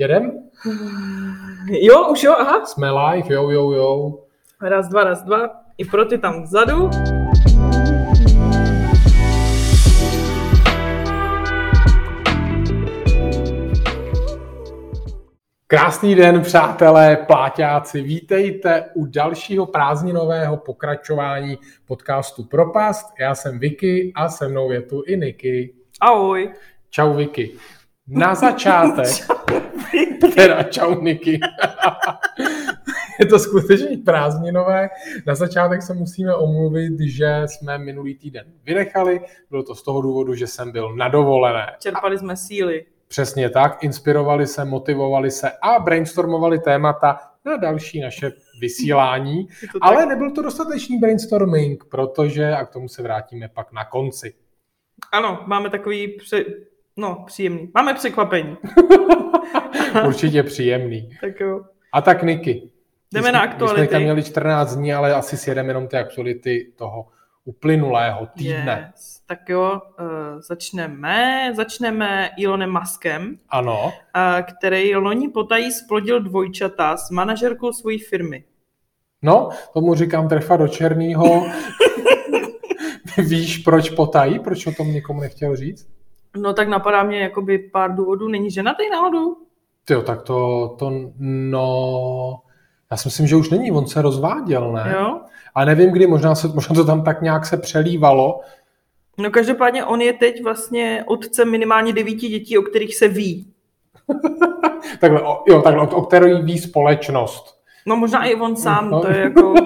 Jedem? Jo, už jo, aha. Jsme live, jo, jo, jo. Raz, dva, raz, dva. I pro ty tam vzadu. Krásný den, přátelé, pláťáci. Vítejte u dalšího prázdninového pokračování podcastu Propast. Já jsem Vicky a se mnou je tu i Niky. Ahoj. Čau Vicky. Na začátek, teda čau Niky. je to skutečně prázdninové. Na začátek se musíme omluvit, že jsme minulý týden vynechali. Bylo to z toho důvodu, že jsem byl na dovolené. Čerpali jsme síly. Přesně tak, inspirovali se, motivovali se a brainstormovali témata na další naše vysílání. Ale nebyl to dostatečný brainstorming, protože, a k tomu se vrátíme pak na konci. Ano, máme takový pře... No, příjemný. Máme překvapení. Určitě příjemný. Tak jo. A tak Niky. Jdeme na jsme- My jsme aktuality. tam měli 14 dní, ale asi si jedeme jenom ty aktuality toho uplynulého týdne. Yes. Tak jo, uh, začneme. Začneme Elonem Muskem, Ano, uh, který loni potají splodil dvojčata s manažerkou svojí firmy. no, tomu říkám trefa do černýho. Víš, proč potají? Proč o tom nikomu nechtěl říct? No tak napadá mě jakoby pár důvodů. Není ženatý náhodou? Jo, tak to, to, no, já si myslím, že už není, on se rozváděl, ne? Jo? A nevím kdy, možná, se, možná to tam tak nějak se přelívalo. No každopádně on je teď vlastně otcem minimálně devíti dětí, o kterých se ví. Takhle, o, jo, takhle, o, o který ví společnost. No možná i on sám, No. to je jako...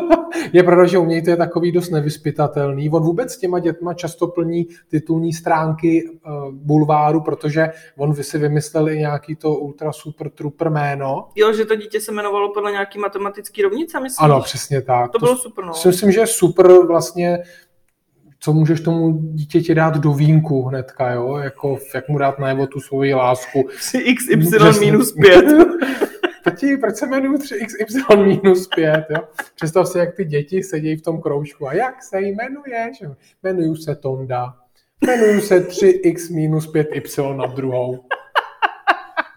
Je pravda, že u něj to je takový dost nevyspytatelný. On vůbec s těma dětma často plní titulní stránky uh, bulváru, protože on si vymyslel i nějaký to ultra super trooper jméno. Jo, že to dítě se jmenovalo podle nějaký matematický rovnice, myslíš? Ano, přesně tak. To bylo super, no. si myslím, že je super vlastně, co můžeš tomu dítěti dát do vínku hnedka, jo? Jako, jak mu dát najevo tu svoji lásku. 3xy Přesně. minus 5. Tati, proč se jmenuju 3xy minus 5, jo? Představ si, jak ty děti sedí v tom kroužku. A jak se jmenuješ? Jmenuju se Tonda. Jmenuju se 3x minus 5y na druhou.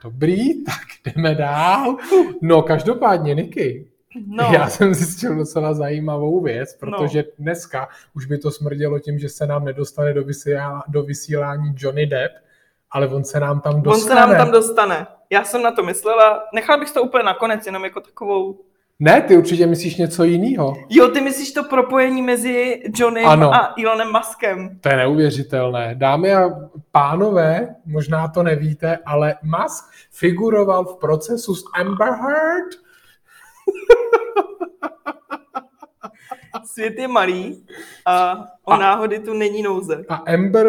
Dobrý, tak jdeme dál. No, každopádně, Niky, No, Já jsem zjistil docela zajímavou věc, protože dneska už by to smrdělo tím, že se nám nedostane do, vysílá, do vysílání Johnny Depp, ale on se nám tam on dostane. se nám tam dostane. Já jsem na to myslela, nechal bych to úplně nakonec, jenom jako takovou... Ne, ty určitě myslíš něco jiného. Jo, ty myslíš to propojení mezi Johnnym Ano. a Elonem Muskem. To je neuvěřitelné. Dámy a pánové, možná to nevíte, ale Musk figuroval v procesu s Amber Heard. Svět je malý a o A- náhody tu není nouze. A Amber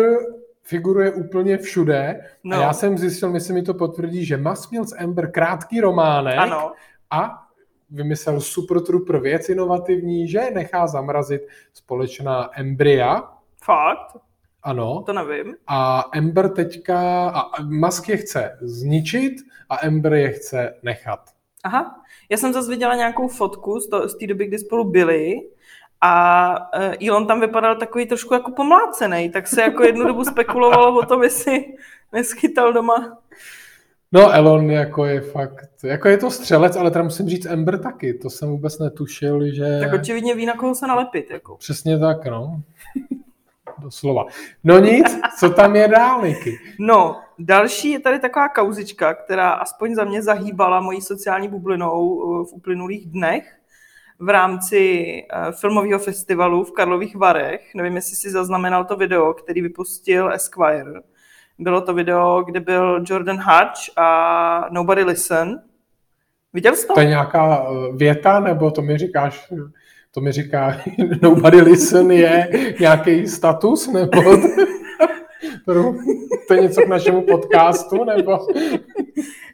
figuruje úplně všude. No. A já jsem zjistil, myslím mi to potvrdí, že Musk měl s Amber krátký románek. Ano, a vymyslel super trooper věc inovativní, že nechá zamrazit společná embrya. fakt, Ano. to nevím. A Ember teďka, a Musk je chce zničit a Ember je chce nechat. Aha, já jsem zase viděla nějakou fotku z, to, z té doby, kdy spolu byli a uh, Elon tam vypadal takový trošku jako pomlácený, tak se jako jednu dobu spekulovalo o tom, jestli neschytal doma. No Elon jako je fakt, jako je to střelec, ale teda musím říct Ember taky, to jsem vůbec netušil, že... Tak očividně ví, na koho se nalepit. Jako. Přesně tak, no. Doslova. No nic, co tam je dál, Niky? No, další je tady taková kauzička, která aspoň za mě zahýbala mojí sociální bublinou uh, v uplynulých dnech v rámci uh, filmového festivalu v Karlových Varech. Nevím, jestli si zaznamenal to video, který vypustil Esquire. Bylo to video, kde byl Jordan Hutch a Nobody Listen. Viděl jsi to? To je nějaká eh, věta, nebo to mi říkáš, to mi říká nobody listen je nějaký status, nebo to, to je něco k našemu podcastu, nebo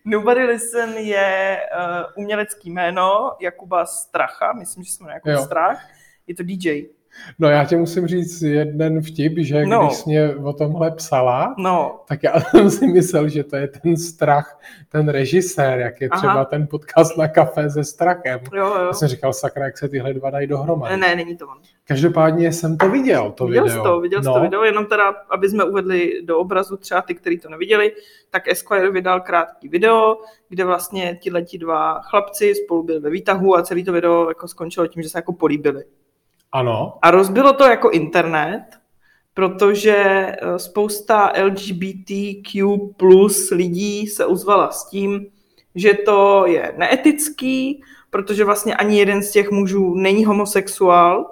Nobody Listen je uh, umělecký jméno Jakuba Stracha, myslím, že se jmenuje Jakub Jo. Strach. Je to DJ. No já ti musím říct jeden vtip, že No. když jsi mě o tomhle psala, No, tak já jsem si myslel, že to je ten strach, ten režisér, jak je Aha. třeba ten podcast na kafe se strachem. jo, jo. Já jsem říkal, sakra, jak se tyhle dva dají dohromady. Ne, ne, není to on. Každopádně jsem to viděl, to viděl video. jsi to, viděl jsi no, to video, jenom teda, aby jsme uvedli do obrazu třeba ty, kteří to neviděli, tak Esquire vydal krátký video, kde vlastně ti dva chlapci spolu byli ve výtahu a celý to video jako skončilo tím, že se jako políbili. Ano, A rozbilo to jako internet, protože eh, spousta LGBTQ plus lidí se ozvala s tím, že to je neetický, protože vlastně ani jeden z těch mužů není homosexuál.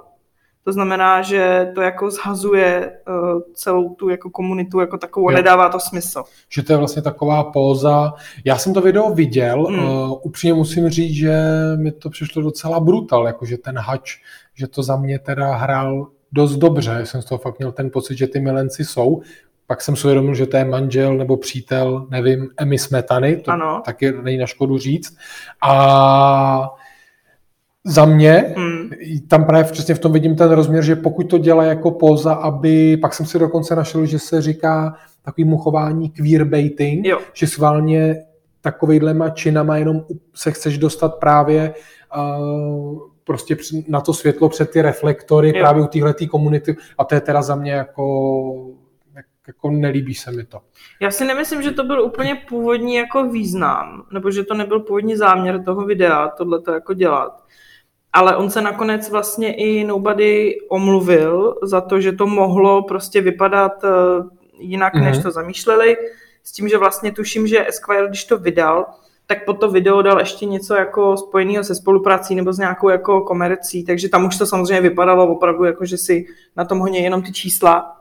To znamená, že to jako zhazuje eh, celou tu jako komunitu jako takovou a Jo. nedává to smysl. že to je vlastně taková póza. Já jsem to video viděl, Hmm. uh, upřímně musím říct, že mi to přišlo docela brutal, jakože ten hač, že to za mě teda hrál dost dobře. Jsem z toho fakt měl ten pocit, že ty milenci jsou. Pak jsem si uvědomil, že to je manžel nebo přítel, nevím, Emmy Smetany, to Ano. taky není na škodu říct. A za mě, Hmm. tam právě přesně v tom vidím ten rozměr, že pokud to dělá jako póza, aby, pak jsem si dokonce našel, že se říká takovýmu chování queerbaiting, Jo. že schválně takovejhlema činama jenom se chceš dostat právě uh, prostě na to světlo před ty reflektory Jo. právě u téhletý komunity a to je teda za mě jako, jak- jako nelíbí se mi to. Já si nemyslím, že to byl úplně původní jako význam, nebo že to nebyl původní záměr toho videa, tohle to jako dělat. Ale on se nakonec vlastně i Nobody omluvil za to, že to mohlo prostě vypadat eh, jinak, Mhm. než to zamýšleli. S tím, že vlastně tuším, že Esquire, když to vydal, tak pod to video dal ještě něco jako spojeného se spoluprací nebo s nějakou jako komercí, takže tam už to samozřejmě vypadalo opravdu jako, že si na tom honí jenom ty čísla.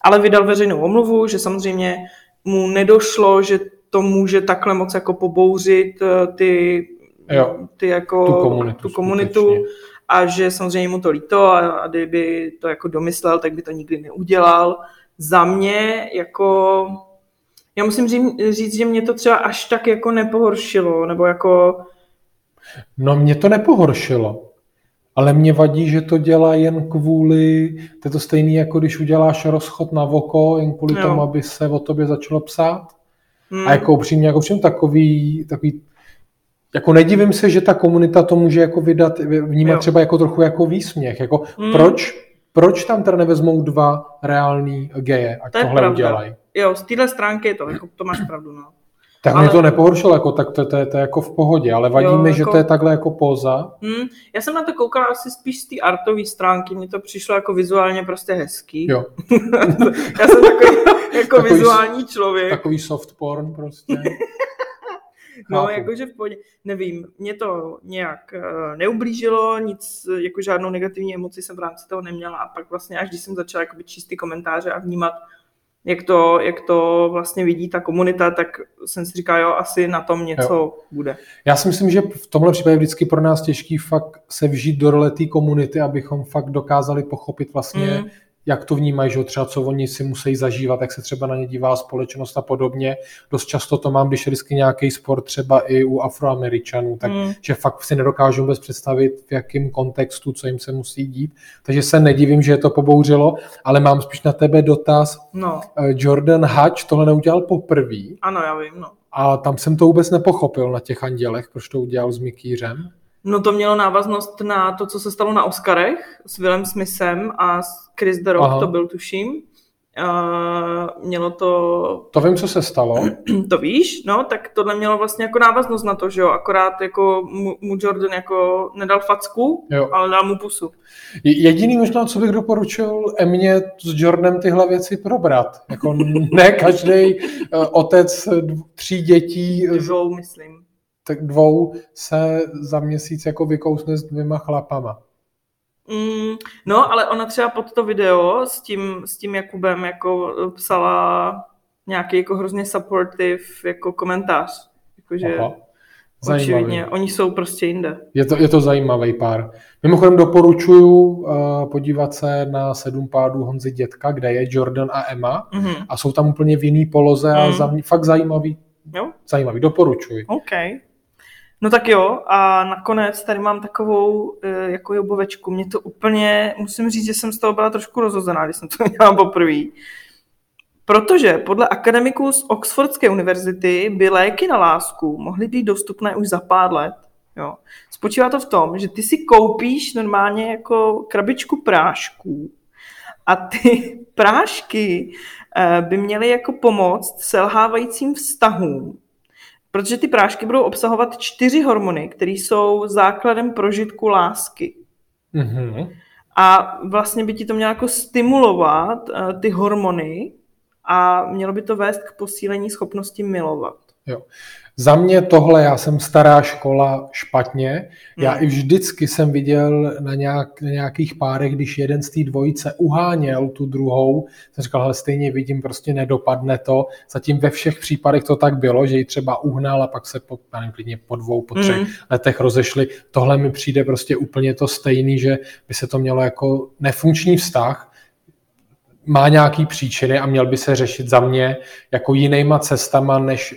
Ale vydal veřejnou omluvu, že samozřejmě mu nedošlo, že to může takhle moc jako pobouřit eh, ty, Jo, ty jako, tu komunitu tu komunitu skutečně. a že samozřejmě mu to líto a, a kdyby to jako domyslel, tak by to nikdy neudělal. Za mě jako, já musím ří- říct, že mě to třeba až tak jako nepohoršilo, nebo jako, No mě to nepohoršilo, ale mě vadí, že to dělá jen kvůli, to je to stejný, jako když uděláš rozchod na voko, jen kvůli Jo. tomu, aby se o tobě začalo psát. hm, A jako upřímně, jako všem takový, takový jako nedivím se, že ta komunita to může jako vydat, vnímat Jo. třeba jako trochu jako výsměch. Jako Mm. proč, proč tam teda nevezmou dva reální geje, ať To tohle pravda. udělají? jo, z téhle stránky je to, jako, to máš pravdu, no. Tak Ale- mě to nepohoršilo, jako, tak to, to, je- to je jako v pohodě, ale vadí Jo, mi, že jako- to je takhle jako poza. Hm, já jsem na to koukala asi spíš z té artové stránky, mně to přišlo jako vizuálně prostě hezký. Jo, Já jsem takový jako Takový- vizuální člověk. takový soft porn prostě. No, jakože v pohodě, nevím, mě to nějak uh, neublížilo, nic, eh, jako žádnou negativní emoci jsem v rámci toho neměla a pak vlastně až když jsem začala jakoby číst ty komentáře a vnímat, jak to, jak to vlastně vidí ta komunita, tak jsem si říkala, jo, asi na tom něco jo. bude. Já si myslím, že v tomhle případě je vždycky pro nás těžký fakt se vžít do role té komunity, abychom fakt dokázali pochopit vlastně, Mm. Mm. jak to vnímají, že třeba co oni si musí zažívat, jak se třeba na ně dívá společnost a podobně. Dost často to mám, když je vždycky nějaký sport třeba i u afroameričanů, tak Mm. že fakt si nedokážu vůbec představit, v jakém kontextu, co jim se musí dít. Takže se nedivím, že je to pobouřilo, ale mám spíš na tebe dotaz. No, Eh, Jordan Hatch tohle neudělal poprvé ano, já vím, no. a tam jsem to vůbec nepochopil na těch andělech, proč to udělal s Mikýřem. No to mělo návaznost na to, co se stalo na Oscarech s Willem Smithem a s Chris The Rock, Aha. to byl tuším. Uh, mělo to To vím, co se stalo. to víš, no, tak tohle mělo vlastně jako návaznost na to, že jo, akorát jako mu, mu Jordan jako nedal facku, Jo. ale dal mu pusu. Je- Jediný možná, co bych doporučil Emě s Jordanem tyhle věci probrat. Jako ne každý otec dv- tří dětí, Dvou, myslím. Tak dvou, se za měsíc jako vykousne s dvěma chlapama. Mm, no, ale ona třeba pod to video s tím, s tím Jakubem jako psala nějaký jako hrozně supportive jako komentář. Jakože očividně, oni jsou prostě jinde. Je to, je to zajímavý pár. Mimochodem doporučuju uh, podívat se na sedm pádů Honzy Dětka, kde je Jordan a Emma Mhm. a jsou tam úplně v jiný poloze a Mm. za mě, fakt zajímavý, Jo, zajímavý. Doporučuji. OK. No tak jo, a nakonec tady mám takovou eh, jako jobovečku. Mě to úplně, musím říct, že jsem z toho byla trošku rozhozená, když jsem to měla poprvé. Protože podle akademiků z Oxfordské univerzity by léky na lásku mohly být dostupné už za pár let. Jo. Spočívá to v tom, že ty si koupíš normálně jako krabičku prášků a ty prášky eh, by měly jako pomoct selhávajícím vztahům, protože ty prášky budou obsahovat čtyři hormony, které jsou základem prožitku lásky. Mm-hmm. A vlastně by ti to mělo jako stimulovat uh, ty hormony a mělo by to vést k posílení schopnosti milovat. Jo. Za mě tohle, já jsem stará škola špatně. Já Hmm. i vždycky jsem viděl na, nějak, na nějakých párech, když jeden z té dvojice uháněl tu druhou, jsem říkal, hele, stejně vidím, prostě nedopadne to. Zatím ve všech případech to tak bylo, že ji třeba uhnal a pak se po, nevím, klidně po dvou, po třech Mm. letech rozešli. Tohle mi přijde prostě úplně to stejný, že by se to mělo jako nefunkční vztah, má nějaký příčiny a měl by se řešit za mě jako jinýma cestama než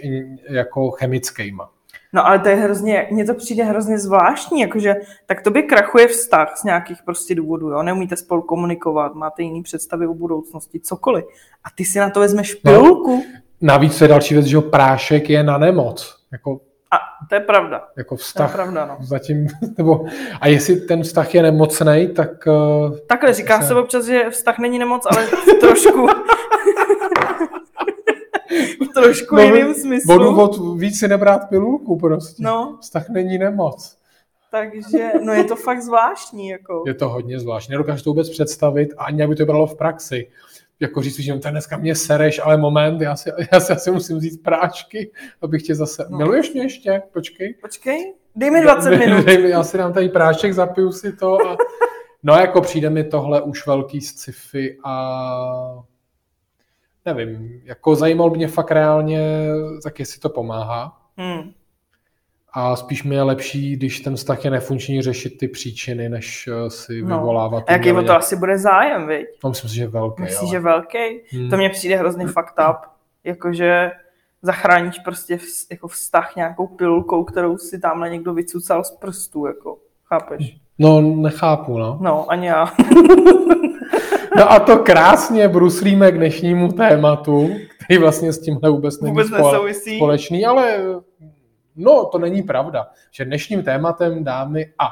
jako chemickýma. No ale to je hrozně, mně to přijde hrozně zvláštní, jakože tak tobě krachuje vztah z nějakých prostě důvodů, jo, neumíte spolu komunikovat, máte jiný představy o budoucnosti, cokoliv. A ty si na to vezmeš No. pilulku Navíc to je další věc, že prášek je na nemoc. Jako, to je pravda. jako To je vztah pravda, no. zatím, nebo, a jestli ten vztah je nemocný, tak uh, Takhle říká Se- se občas, že vztah není nemoc, ale trošku trošku No, jiným smyslu. důvod víc si nebrát pilulku prostě. No, Vztah není nemoc. takže, no je to fakt zvláštní, jako. Je to hodně zvláštní. Nedokážu to vůbec představit a ani by to bylo v praxi. Jako říct, že tak dneska mě sereš, ale moment, já si, já si asi musím vzít práčky, abych tě zase... No. Miluješ mě ještě? Počkej. Počkej, dej mi 20 Dej- minut. dej mi- Já si dám tady prášek, zapiju si to a... No jako přijde mi tohle už velký sci-fi a nevím, jako zajímal mě fakt reálně, tak jestli to pomáhá. Hmm. A spíš mi je lepší, když ten vztah je nefunkční, řešit ty příčiny, než eh, si No. vyvolávat. A jaký o to asi bude zájem, viď? No, myslím si, že velký. Myslíš, ale- že velký? Hmm. To mně přijde hrozně fucked up. Jakože zachráníš prostě vz- jako vztah nějakou pilulkou, kterou si tamhle někdo vycucal z prstů, jako. Chápeš? No, nechápu, no. No, ani já. No a to krásně bruslíme k dnešnímu tématu, který vlastně s tímhle vůbec není Vůbec spole- nesouvisí. společný, ale no, to není pravda. Že dnešním tématem, dámy a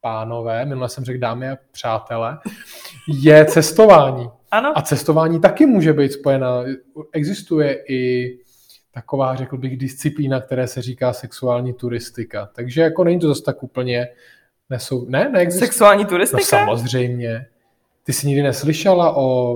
pánové, minule jsem řekl dámy a přátelé, je cestování. Ano, A cestování taky může být spojena. Existuje i taková, řekl bych, disciplína, které se říká sexuální turistika. Takže jako není to zase tak úplně nesou... Ne, neexistuje. sexuální No turistika? samozřejmě. Ty jsi nikdy neslyšela o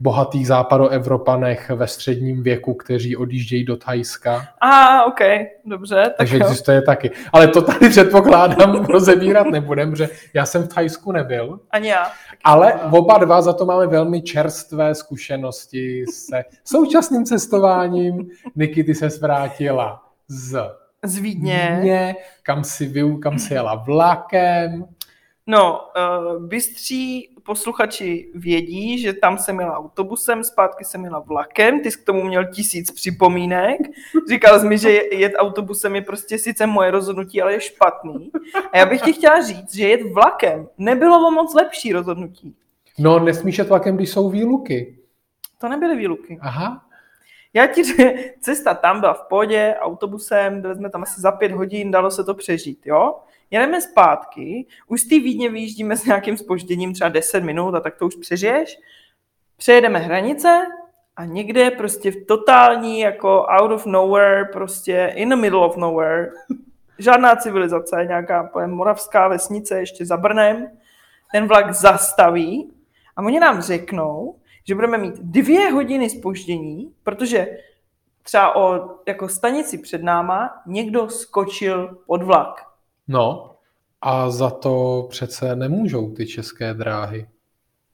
bohatých západoevropanech ve středním věku, kteří odjíždějí do Thajska? A, ok, dobře, tak Takže jo. existuje taky. Ale to tady předpokládám rozebírat nebudem, že já jsem v Thajsku nebyl, Ani já. ale oba dva za to máme velmi čerstvé zkušenosti se současným cestováním. Niky, ty se vrátila z Z Vídně. Vídně, kam si, vy, kam si jela vlakem. No, uh, bystří posluchači vědí, že tam jsem jela autobusem, zpátky jsem jela vlakem, ty jsi k tomu měl tisíc připomínek. Říkal jsi mi, že je- jet autobusem je prostě sice moje rozhodnutí, ale je špatný. A já bych ti chtěla říct, že jet vlakem nebylo o moc lepší rozhodnutí. No, nesmíš jet vlakem, když jsou výluky. To nebyly výluky. Aha. Já ti cesta tam byla v pohodě, autobusem, byli jsme tam asi za pět hodin, dalo se to přežít, jo? Jedeme zpátky, už z té Vídně vyjíždíme s nějakým spožděním, třeba 10 minut a tak to už přežiješ. Přejedeme hranice a někde prostě v totální jako out of nowhere, prostě in the middle of nowhere, žádná civilizace, nějaká moravská vesnice ještě za Brnem, ten vlak zastaví a oni nám řeknou, že budeme mít dvě hodiny spoždění, protože třeba o jako stanici před náma někdo skočil pod vlak. No, a za to přece nemůžou ty české dráhy.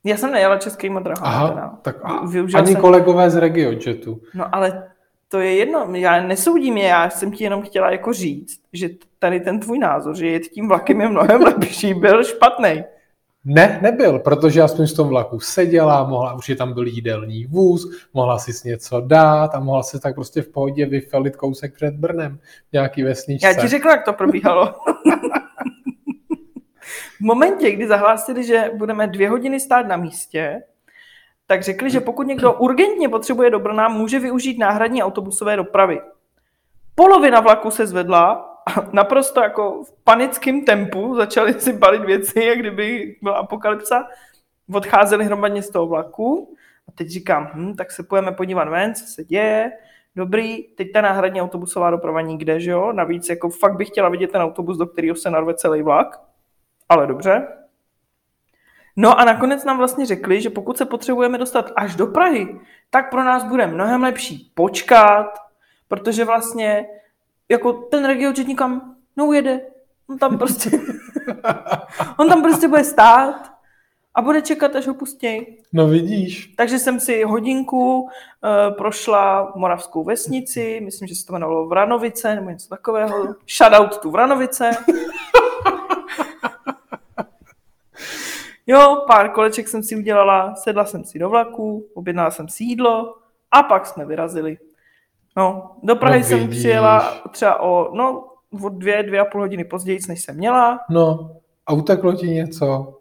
Já jsem nejela českýma drahama. Aha, teda. tak a, Využila ani jsem- kolegové z RegioJetu. No ale to je jedno, já nesoudím je, já jsem ti jenom chtěla jako říct, že tady ten tvůj názor, že jet tím vlakem je mnohem lepší, byl špatný. Ne, nebyl, protože já jsem v tom vlaku seděla, mohla, už je tam byl jídelní vůz, mohla si něco dát a mohla si tak prostě v pohodě vyfelit kousek před Brnem, nějaký vesničce. Já ti řekla, jak to probíhalo. v momentě, kdy zahlásili, že budeme dvě hodiny stát na místě, tak řekli, že pokud někdo urgentně potřebuje do Brna, může využít náhradní autobusové dopravy. Polovina vlaku se zvedla naprosto jako v panickém tempu začali si balit věci, jak kdyby byla apokalypsa. Odcházeli hromadně z toho vlaku a teď říkám, hm, tak se pojeme podívat ven, co se děje. Dobrý, teď ta náhradní autobusová doprava nikde, že jo? Navíc jako fakt bych chtěla vidět ten autobus, do kterého se narve celý vlak. Ale dobře. No a nakonec nám vlastně řekli, že pokud se potřebujeme dostat až do Prahy, tak pro nás bude mnohem lepší počkat, protože vlastně jako ten regiojet nikam neujede. On tam prostě, on tam prostě bude stát a bude čekat, až ho pustěj. No vidíš. Takže jsem si hodinku uh, prošla Moravskou vesnici, myslím, že se to jmenovalo Vranovice nebo něco takového. Shoutout tu Vranovice. Jo, pár koleček jsem si udělala, sedla jsem si do vlaku, objednala jsem si jídlo a pak jsme vyrazili. No, do Prahy No jsem přijela třeba o, no, o dvě, dvě a půl hodiny později, než jsem měla. No, a uteklo ti něco?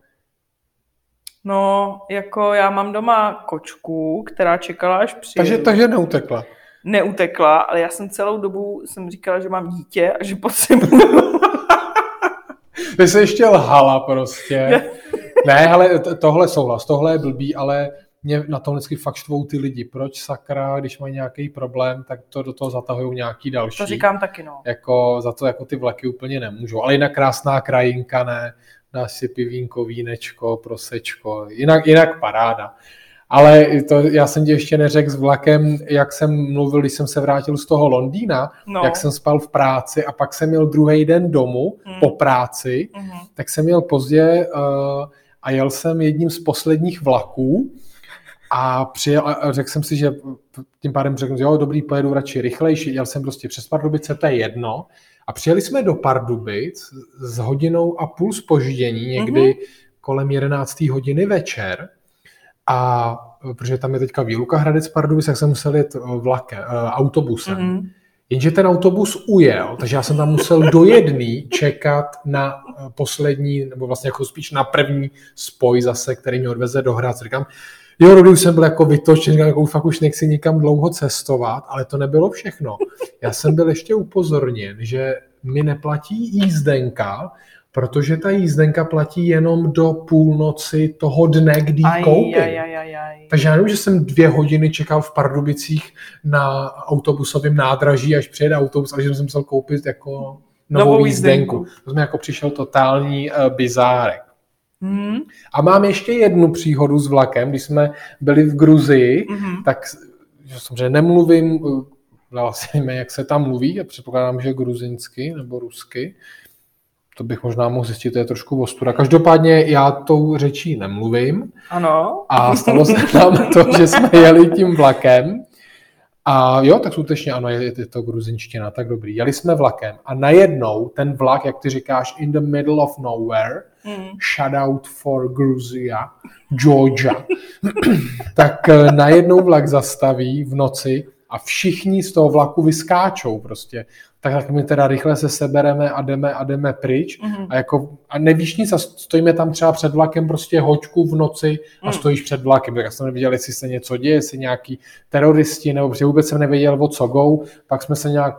No, jako já mám doma kočku, která čekala, až přijedu. Takže, takže neutekla. Neutekla, ale já jsem celou dobu jsem říkala, že mám dítě a že potřebuju. Ty jsi ještě lhala prostě. Ne, ale tohle souhlas, tohle je blbý, ale mě na tom vždycky fakt štvou ty lidi. Proč sakra, když mají nějaký problém, tak to do toho zatahují nějaký další. to říkám taky, no. Jako za to jako ty vlaky úplně nemůžou. Ale jinak krásná krajinka, ne? Dáš si pivínko, vínečko, prosečko. Jinak, jinak paráda. Ale to, já jsem ti ještě neřekl s vlakem, jak jsem mluvil, když jsem se vrátil z toho Londýna, No. jak jsem spal v práci a pak jsem měl druhý den domů Hmm. po práci, Mhm. tak jsem měl pozdě uh, a jel jsem jedním z posledních vlaků a, přijel, a řekl jsem si, že tím pádem řekl, že jo, dobrý, pojedu radši rychlejší, jel jsem prostě přes Pardubice, to je jedno. A přijeli jsme do Pardubic s hodinou a půl spoždění, někdy Mhm. mm-hmm. kolem 11. hodiny večer. A protože tam je teďka výluka Hradec Pardubic, tak jsem musel jet eh, vlakem, eh, autobusem. Mm-hmm. Mhm. Jenže ten autobus ujel, takže já jsem tam musel do jedný čekat na eh, poslední, nebo vlastně jako spíš na první spoj zase, který mě odveze do Hradce. Říkám, jo, už jsem byl jako vytočen, říkám, jako fakt už nechci nikam dlouho cestovat, ale to nebylo všechno. Já jsem byl ještě upozorněn, že mi neplatí jízdenka, protože ta jízdenka platí jenom do půlnoci toho dne, kdy ji koupím. aj, aj, aj, aj. Takže já nevím, že jsem dvě hodiny čekal v Pardubicích na autobusovém nádraží, až přijede autobus, a že jsem musel koupit jako novou, Novou novou jízdenku. jízdenku. To jsme jako přišel totální uh, bizárek. Mhm. A mám ještě jednu příhodu s vlakem, když jsme byli v Gruzii, Mhm. tak že samozřejmě nemluvím, vlastně jak se tam mluví, a předpokládám, že gruzinsky nebo rusky. To bych možná mohl zjistit, to je trošku ostuda. Každopádně já tou řečí nemluvím, Ano. a stalo se nám to, že jsme jeli tím vlakem. A jo, tak skutečně ano, je, je to gruzinština, tak dobrý. Jeli jsme vlakem a najednou ten vlak, jak ty říkáš, in the middle of nowhere, Mhm. shout out for Gruzia, Georgia, tak eh, najednou vlak zastaví v noci a všichni z toho vlaku vyskáčou prostě. Tak, tak my teda rychle se sebereme a jdeme a jdeme pryč Mhm. a, jako, a nevíš nic a stojíme tam třeba před vlakem prostě hoďku v noci a Mm. stojíš před vlakem. Tak já jsem nevěděl, jestli se něco děje, jestli nějaký teroristi, nebo protože vůbec jsem nevěděl, o co go. Pak jsme se nějak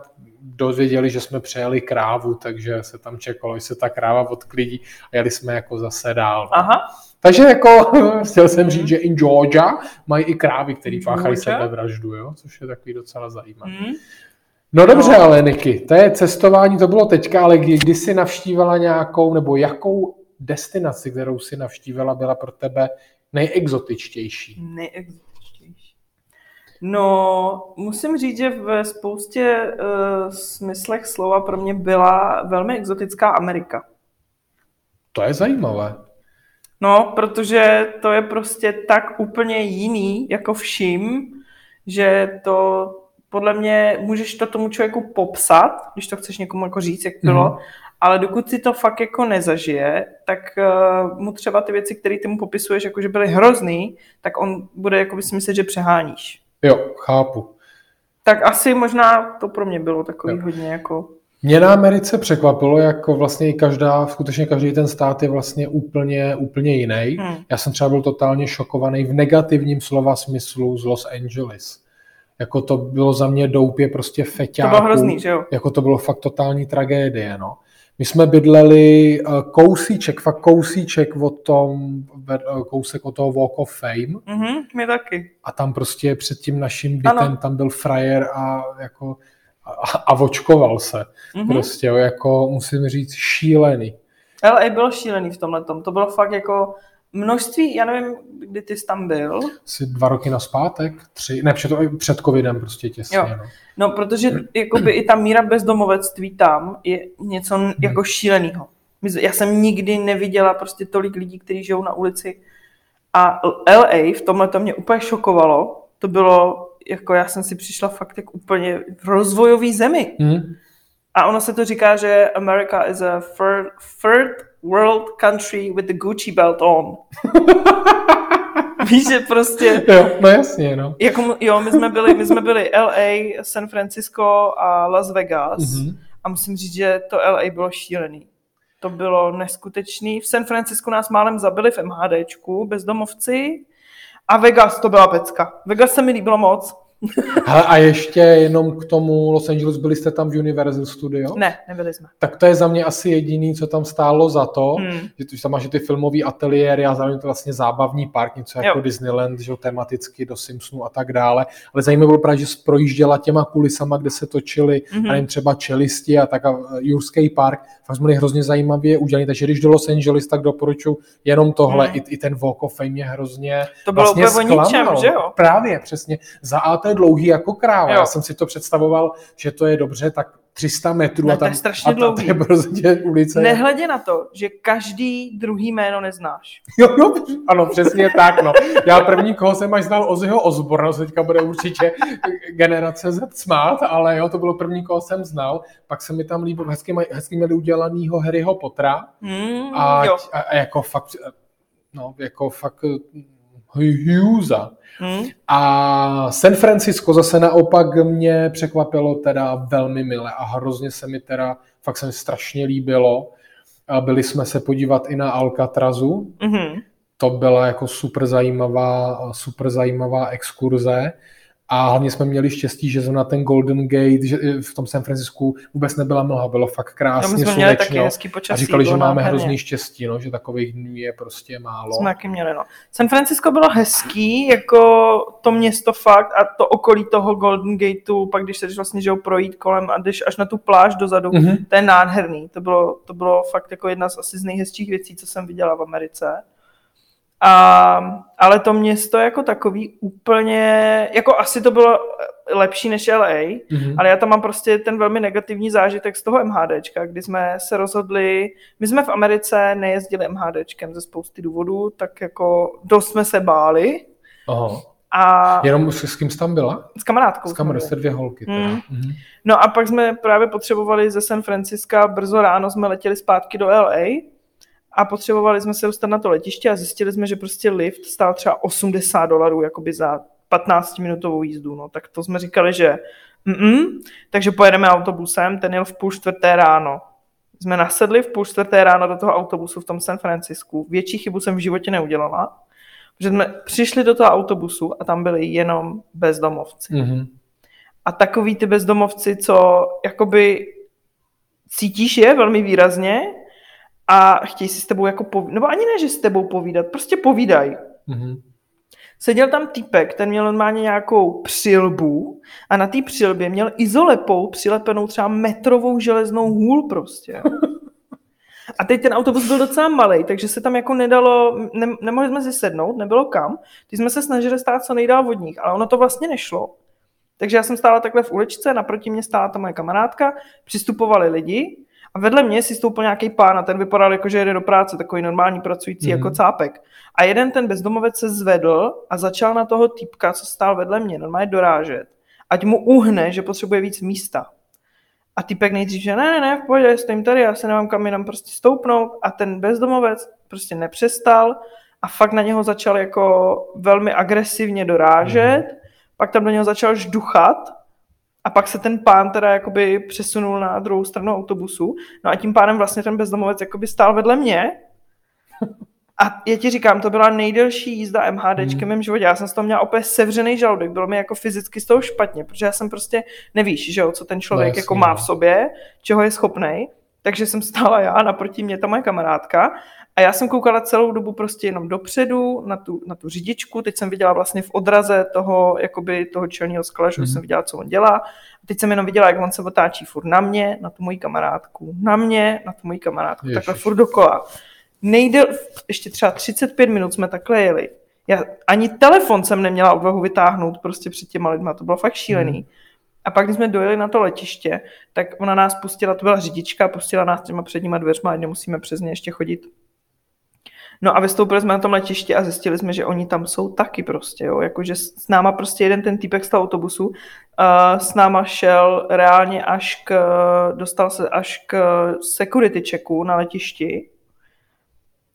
dozvěděli, že jsme přejeli krávu, takže se tam čekalo, že se ta kráva odklidí a jeli jsme jako zase dál. Aha. Takže jako chtěl jsem říct, že in Georgia mají i krávy, které páchají sebevraždu, jo? což je takový docela zajímavé. Mhm. No dobře, No. ale Niky, to je cestování, to bylo teďka, ale kdy, kdy jsi navštívila nějakou, nebo jakou destinaci, kterou si navštívila, byla pro tebe nejexotičtější? Nejexotičtější. No, musím říct, že ve spoustě uh, smyslech slova pro mě byla velmi exotická Amerika. To je zajímavé. No, protože to je prostě tak úplně jiný jako vším, že to podle mě můžeš to tomu člověku popsat, když to chceš někomu jako říct, jak bylo, Mhm. Ale dokud si to fakt jako nezažije, tak uh, mu třeba ty věci, které ty mu popisuješ, jako že byly hrozný, tak on bude jako si myslet, že přeháníš. Jo, chápu. Tak asi možná to pro mě bylo takový jo. hodně jako... Mě na Americe překvapilo, jako vlastně i každá, skutečně každý ten stát je vlastně úplně, úplně jiný. Hmm. Já jsem třeba byl totálně šokovaný v negativním slova smyslu z Los Angeles. Jako to bylo za mě doupě prostě feťáku. To bylo hrozný, že jo? Jako to bylo fakt totální tragédie, no. My jsme bydleli uh, kousíček, fakt kousíček od tom, uh, kousek od toho Walk of Fame. Mhm, my taky. A tam prostě před tím naším bytem, ano. tam byl frajer a jako a, a vočkoval se. Mm-hmm. Prostě, jako musím říct, šílený. LA bylo šílený v tomhle To bylo fakt jako množství, já nevím, kdy ty jsi tam byl. Asi dva roky na zpátek, tři, ne, před, před covidem prostě těsně. Jo. No. no, protože jakoby i ta míra bezdomovectví tam je něco hmm. jako šíleného. Já jsem nikdy neviděla prostě tolik lidí, kteří žijou na ulici. A LA v tomhle to mě úplně šokovalo. To bylo, jako já jsem si přišla fakt jako úplně v rozvojové zemi. Hmm. A ono se to říká, že America is a third, third world country with the Gucci belt on. Víš, že prostě... Jo, no jasně, no. Jako, jo, my jsme byli, my jsme byli LA, San Francisco a Las Vegas mm-hmm. a musím říct, že to LA bylo šílený. To bylo neskutečný. V San Francisco nás málem zabili v MHDčku, bezdomovci a Vegas to byla pecka. Vegas se mi líbilo moc. Hele, a ještě jenom k tomu Los Angeles, byli jste tam v Universal Studio? Ne, nebyli jsme. Tak to je za mě asi jediný, co tam stálo za to, hmm. že tu tam máš ty filmový ateliéry a zároveň to vlastně zábavní park, něco jako jo. Disneyland, že tematicky do Simpsonu a tak dále. Ale zajímavé bylo právě, že projížděla těma kulisama, kde se točili, mm-hmm. a nevím, třeba čelisti a tak a Jurský park, fakt byli hrozně zajímavě udělaný. Takže když do Los Angeles, tak doporučuji jenom tohle, mm. i, i ten Walk of Fame je hrozně To bylo vlastně úplně ničem, že jo? Právě, přesně. Za to je dlouhý jako kráva. Jo. Já jsem si to představoval, že to je dobře, tak 300 metrů ne, a tam to je strašně a dlouhý. To je prostě ulice. Nehledě na to, že každý druhý jméno neznáš. Jo, jo, ano, přesně tak, no. Já první, koho jsem až znal Ozzyho Osborna, teďka bude určitě generace Z smát, ale jo, to bylo první, koho jsem znal. Pak se mi tam líbil, hezky, hezky měli udělanýho Harryho Pottera. Mm, a, jo. a, a, jako fakt, no, jako fakt Hughesa. Hmm. A San Francisco zase naopak mě překvapilo teda velmi mile a hrozně se mi teda, fakt se mi strašně líbilo. A byli jsme se podívat i na Alcatrazu. Mm-hmm. To byla jako super zajímavá, super zajímavá exkurze. A hlavně jsme měli štěstí, že na ten Golden Gate, že v tom San Francisku vůbec nebyla mlha, bylo fakt krásně no, slunečno. Měli taky hezký počasí, a říkali, že máme hrozný štěstí, no, že takových dní je prostě málo. Jsme taky měli, no. San Francisco bylo hezký, jako to město fakt a to okolí toho Golden Gateu, pak když se vlastně že projít kolem a jdeš až na tu pláž dozadu, mm-hmm. to je nádherný. To bylo, to bylo fakt jako jedna z asi z nejhezčích věcí, co jsem viděla v Americe. A, ale to město jako takový úplně, jako asi to bylo lepší než LA, mm-hmm. ale já tam mám prostě ten velmi negativní zážitek z toho MHDčka, kdy jsme se rozhodli, my jsme v Americe nejezdili MHDčkem ze spousty důvodů, tak jako dost jsme se báli. Aha. A... Jenom s, s kým jsi tam byla? S kamarádkou. S kamarádkou, jste dvě holky. Teda. Mm. Mm-hmm. No a pak jsme právě potřebovali ze San Francisca, brzo ráno jsme letěli zpátky do LA, a potřebovali jsme se dostat na to letiště a zjistili jsme, že prostě lift stál třeba 80 dolarů jakoby za 15-minutovou jízdu. No, tak to jsme říkali, že mm takže pojedeme autobusem, ten jel v půl čtvrté ráno. Jsme nasedli v půl čtvrté ráno do toho autobusu v tom San Francisku. Větší chybu jsem v životě neudělala, protože jsme přišli do toho autobusu a tam byli jenom bezdomovci. Mm-hmm. A takový ty bezdomovci, co jakoby cítíš je velmi výrazně, a chtějí si s tebou jako povídat, nebo ani ne, že s tebou povídat, prostě povídají. Mm-hmm. Seděl tam týpek, ten měl normálně nějakou přilbu a na té přilbě měl izolepou přilepenou třeba metrovou železnou hůl prostě. A teď ten autobus byl docela malý, takže se tam jako nedalo, ne, nemohli jsme si sednout, nebylo kam. Ty jsme se snažili stát co nejdál od nich, ale ono to vlastně nešlo. Takže já jsem stála takhle v uličce, naproti mě stála ta moje kamarádka, přistupovali lidi a vedle mě si stoupil nějaký pán a ten vypadal jako, že jede do práce, takový normální pracující mm-hmm. jako cápek. A jeden ten bezdomovec se zvedl a začal na toho týpka, co stál vedle mě, normálně dorážet, ať mu uhne, že potřebuje víc místa. A typek nejdřív, že ne, ne, ne, v pohodě, stojím tady, já se nemám kam jinam prostě stoupnout. A ten bezdomovec prostě nepřestal a fakt na něho začal jako velmi agresivně dorážet. Mm. Pak tam do něho začal žduchat a pak se ten pán teda jakoby přesunul na druhou stranu autobusu. No a tím pádem vlastně ten bezdomovec jakoby stál vedle mě a já ti říkám, to byla nejdelší jízda hmm. v mém životě. Já jsem z toho měla opět sevřený žaludek. Bylo mi jako fyzicky z toho špatně, protože já jsem prostě nevíš, že jo, co ten člověk no, jako má v no. sobě, čeho je schopný. Takže jsem stála já, naproti mě ta moje kamarádka a já jsem koukala celou dobu prostě jenom dopředu na tu, na tu řidičku. Teď jsem viděla vlastně v odraze toho, jakoby toho čelního skla, že mm. jsem viděla, co on dělá. A teď jsem jenom viděla, jak on se otáčí furt na mě, na tu moji kamarádku, na mě, na tu moji kamarádku, Ježiš. takhle furt dokola nejde, ještě třeba 35 minut jsme takhle jeli. Já ani telefon jsem neměla odvahu vytáhnout prostě před těma lidma, to bylo fakt šílený. Hmm. A pak, když jsme dojeli na to letiště, tak ona nás pustila, to byla řidička, pustila nás těma předníma dveřma, ať nemusíme přes ně ještě chodit. No a vystoupili jsme na tom letiště a zjistili jsme, že oni tam jsou taky prostě, jo. Jakože s náma prostě jeden ten týpek z toho autobusu uh, s náma šel reálně až k, dostal se až k security checku na letišti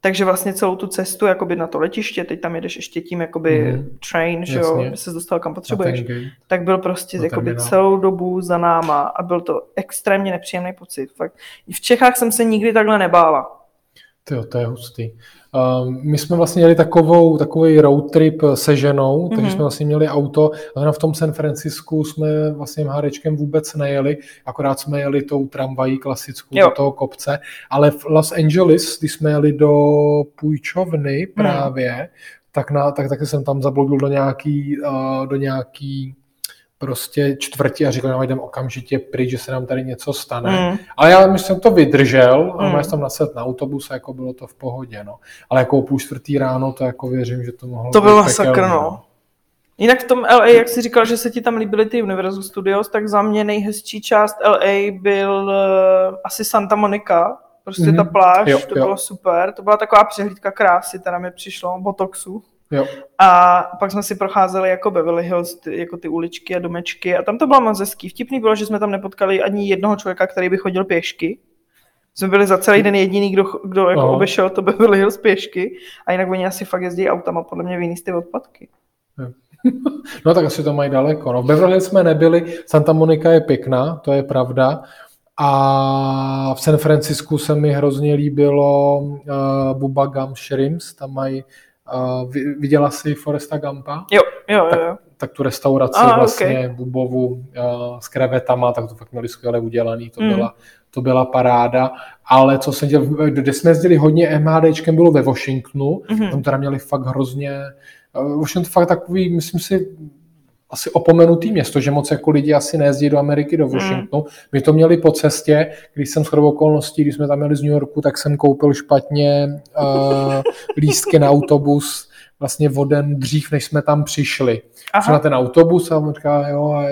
takže vlastně celou tu cestu jakoby na to letiště, teď tam jedeš ještě tím jakoby mm. train, že jo, se dostal kam potřebuješ, tak byl prostě no, jakoby celou dobu za náma a byl to extrémně nepříjemný pocit. Fakt. V Čechách jsem se nikdy takhle nebála. Tyjo, to je hustý. Uh, my jsme vlastně měli takovou, takový road trip se ženou, mm-hmm. takže jsme vlastně měli auto, ale v tom San Francisku jsme vlastně MHDčkem vůbec nejeli, akorát jsme jeli tou tramvají klasickou jo. do toho kopce, ale v Los Angeles, když jsme jeli do půjčovny mhm. právě, mm. tak, na, tak taky jsem tam zabloudil do nějaký, uh, do nějaký prostě čtvrtí a říkal, že no, jdem okamžitě pryč, že se nám tady něco stane. Mm. Ale já myslím, jsem to vydržel a mm. jsem naset na autobus a jako bylo to v pohodě. No. Ale jako půl čtvrtý ráno, to jako věřím, že to mohlo To bylo sakr, no. Jinak v tom LA, jak jsi říkal, že se ti tam líbily ty Universal Studios, tak za mě nejhezčí část LA byl uh, asi Santa Monica. Prostě mm-hmm. ta pláž, jo, to jo. bylo super. To byla taková přehlídka krásy, teda mi přišlo, botoxu. Jo. A pak jsme si procházeli jako Beverly Hills, ty, jako ty uličky a domečky a tam to bylo moc hezký. Vtipný bylo, že jsme tam nepotkali ani jednoho člověka, který by chodil pěšky. Jsme byli za celý den jediný, kdo, kdo jako obešel to Beverly Hills pěšky a jinak oni asi fakt jezdí autama, podle mě vyný ty odpadky. No tak asi to mají daleko. No, v Beverly jsme nebyli, Santa Monica je pěkná, to je pravda. A v San Francisku se mi hrozně líbilo uh, Bubba Gum Shrimps, tam mají Uh, viděla jsi Foresta Gampa? Jo, jo, jo. Tak, tak tu restauraci ah, vlastně okay. Bubovu uh, s krevetama, tak to fakt měli skvěle udělaný, to, mm. byla, to byla paráda. Ale co se děl, kde jsme jezdili hodně MHDčkem, bylo ve Washingtonu, mm-hmm. tam teda měli fakt hrozně, uh, Washington fakt takový, myslím si, asi opomenutý město, že moc jako lidi asi nejezdí do Ameriky, do Washingtonu. Mm. My to měli po cestě, když jsem s okolností, když jsme tam měli z New Yorku, tak jsem koupil špatně uh, lístky na autobus vlastně o den dřív, než jsme tam přišli. Aha. na ten autobus a on říká, jo, a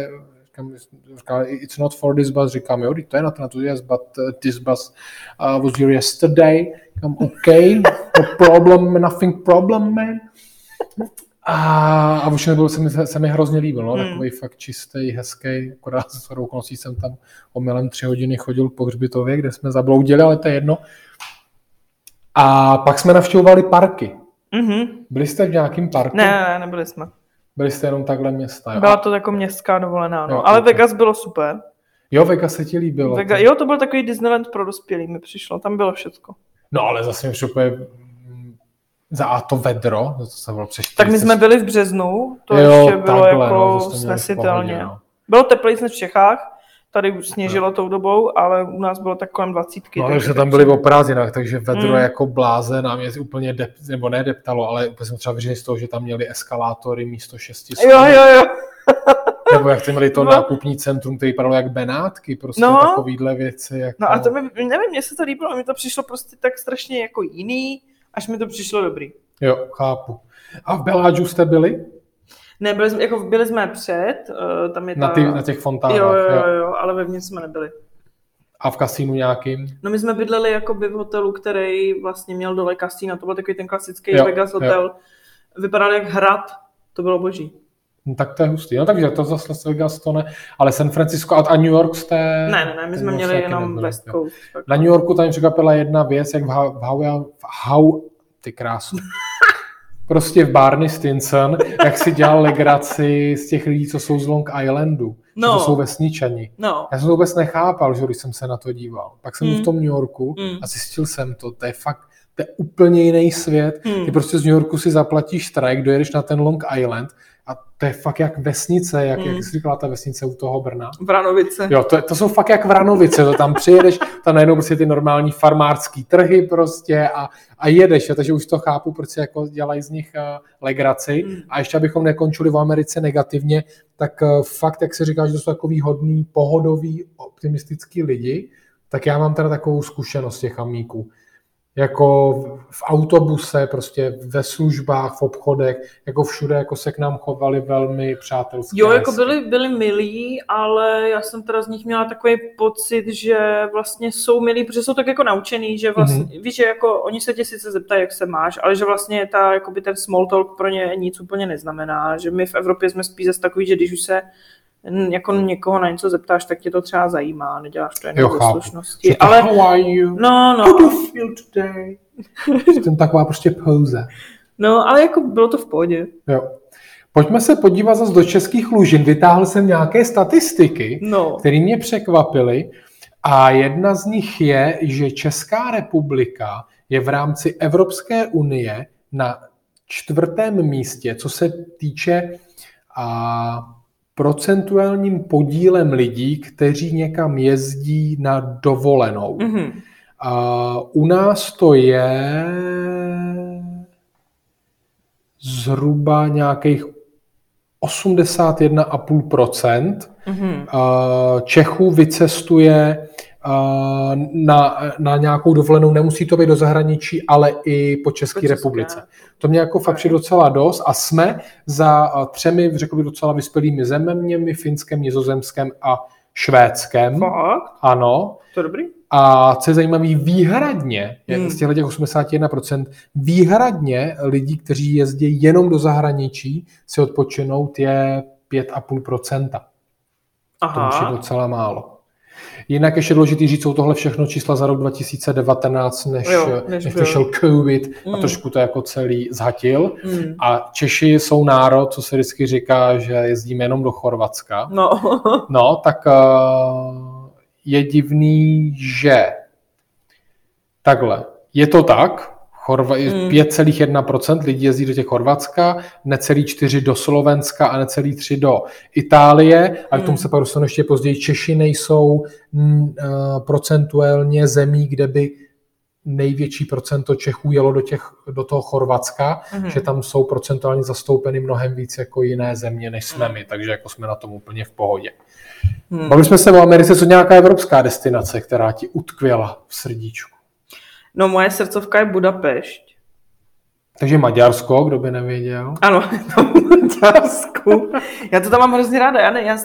říkám, říká, it's not for this bus, říkám, jo, to je na to, yes, but uh, this bus uh, was here yesterday. Říkám, OK, no problem, nothing problem, man. A, a už nebyl, se mi, se mi hrozně líbil, no, hmm. takový fakt čistý, hezký, akorát s okolností jsem tam omylem tři hodiny chodil po hřbitově, kde jsme zabloudili, ale to je jedno. A pak jsme navštěvovali parky. Mm-hmm. Byli jste v nějakém parku? Ne, ne, nebyli jsme. Byli jste jenom takhle města, jo? Byla to jako městská dovolená, no. Jo, ale okay. Vegas bylo super. Jo, Vegas se ti líbilo. Vega, jo, to byl takový Disneyland pro dospělý, mi přišlo, tam bylo všecko. No ale zase mi přišlo za A to vedro, to se bylo přes Tak my jsme byli v březnu, to jo, ještě bylo takhle, jako no, snesitelně. Pohodě, no. Bylo teplejc než v Čechách, tady už sněžilo no. tou dobou, ale u nás bylo tak kolem 20. No, takže jsme tam byli o prázdninách, takže vedro mm. jako bláze nám je úplně, dep, nebo ne deptalo, ale úplně jsme třeba vyřešili z toho, že tam měli eskalátory místo šesti Jo, jo, jo. Nebo jak jste měli to no. nákupní centrum, který vypadalo jak Benátky, prostě no. takovýhle věci. Jako... No a to mi, nevím, mně se to líbilo, mi to přišlo prostě tak strašně jako jiný, až mi to přišlo dobrý. Jo, chápu. A v Beláďu jste byli? Ne, byli jsme, jako byli jsme před, uh, tam je ta... na, ty, na těch fontánách. Jo, jo, jo, jo, ale vevnitř jsme nebyli. A v kasínu nějakým? No my jsme bydleli jakoby v hotelu, který vlastně měl dole kasína, to byl takový ten klasický jo, Vegas hotel. Jo. Vypadal jak hrad, to bylo boží. No, tak to je hustý. No takže to zase Las Vegas to ne, ale San Francisco a, New York jste... Ne, ne, ne, my jsme měli jenom West Coast. Na New Yorku tam překvapila jedna věc, jak v, How, v How, ty krásu, prostě v Barney Stinson, jak si dělal legraci z těch lidí, co jsou z Long Islandu. No. To jsou vesničani. No. Já jsem to vůbec nechápal, že když jsem se na to díval. Pak jsem mm. v tom New Yorku mm. a zjistil jsem to. To je fakt to je úplně jiný svět. Mm. Ty prostě z New Yorku si zaplatíš strike, dojedeš na ten Long Island a to je fakt jak vesnice, jak, mm. jak jsi říkala ta vesnice u toho Brna. Vranovice. Jo, to, to jsou fakt jak Vranovice, to tam přijedeš, tam najednou prostě ty normální farmářský trhy prostě a, a jedeš, a takže už to chápu, proč si jako dělají z nich uh, legraci. Mm. A ještě abychom nekončili v Americe negativně, tak uh, fakt, jak se říká, že to jsou takový hodný, pohodový, optimistický lidi, tak já mám teda takovou zkušenost těch amíků jako v autobuse, prostě ve službách, v obchodech, jako všude, jako se k nám chovali velmi přátelsky. Jo, jako byli, byli milí, ale já jsem teda z nich měla takový pocit, že vlastně jsou milí, protože jsou tak jako naučený, že vlastně, mm-hmm. víš, že jako oni se tě sice zeptají, jak se máš, ale že vlastně ta, jakoby ten small talk pro ně nic úplně neznamená, že my v Evropě jsme spíš zase takový, že když už se jako někoho na něco zeptáš, tak tě to třeba zajímá, neděláš to jenom ze slušnosti. Ale... How are you? No, no. How do you feel today? Jsem taková prostě pouze. No, ale jako bylo to v pohodě. Jo. Pojďme se podívat zase do českých lužin. Vytáhl jsem nějaké statistiky, no. které mě překvapily. A jedna z nich je, že Česká republika je v rámci Evropské unie na čtvrtém místě, co se týče a, procentuálním podílem lidí, kteří někam jezdí na dovolenou. Mm-hmm. A u nás to je zhruba nějakých 81,5%. Mm-hmm. Čechů vycestuje na, na nějakou dovolenou, nemusí to být do zahraničí, ale i po České republice. To mě jako fakt přijde docela dost a jsme za třemi, řekl bych, docela vyspělými zeměmi, Finskem, Nizozemskem a Švédskem. Fakt? Ano. To je dobrý. A co je zajímavé, výhradně, hmm. z těchto těch 81%, výhradně lidí, kteří jezdí jenom do zahraničí, si odpočinout je 5,5%. Aha. To už je docela málo. Jinak ještě důležitý říct, jsou tohle všechno čísla za rok 2019, než, jo, než, než vyšel COVID mm. a trošku to jako celý zhatil. Mm. A Češi jsou národ, co se vždycky říká, že jezdíme jenom do Chorvatska. No, no tak uh, je divný, že takhle, je to tak, Chorva- mm. 5,1% lidí jezdí do těch Chorvatska, necelý 4 do Slovenska a necelý 3 do Itálie. A k tomu mm. se pak dostanu ještě později. Češi nejsou uh, procentuálně zemí, kde by největší procento Čechů jelo do, těch, do toho Chorvatska, mm. že tam jsou procentuálně zastoupeny mnohem víc jako jiné země, než jsme mm. my, takže jako jsme na tom úplně v pohodě. Mm. Bavili jsme se o Americe, co nějaká evropská destinace, která ti utkvěla v srdíčku. No moje srdcovka je Budapešť. Takže Maďarsko, kdo by nevěděl. Ano, to Maďarsku. Já to tam mám hrozně ráda. Já, ne, já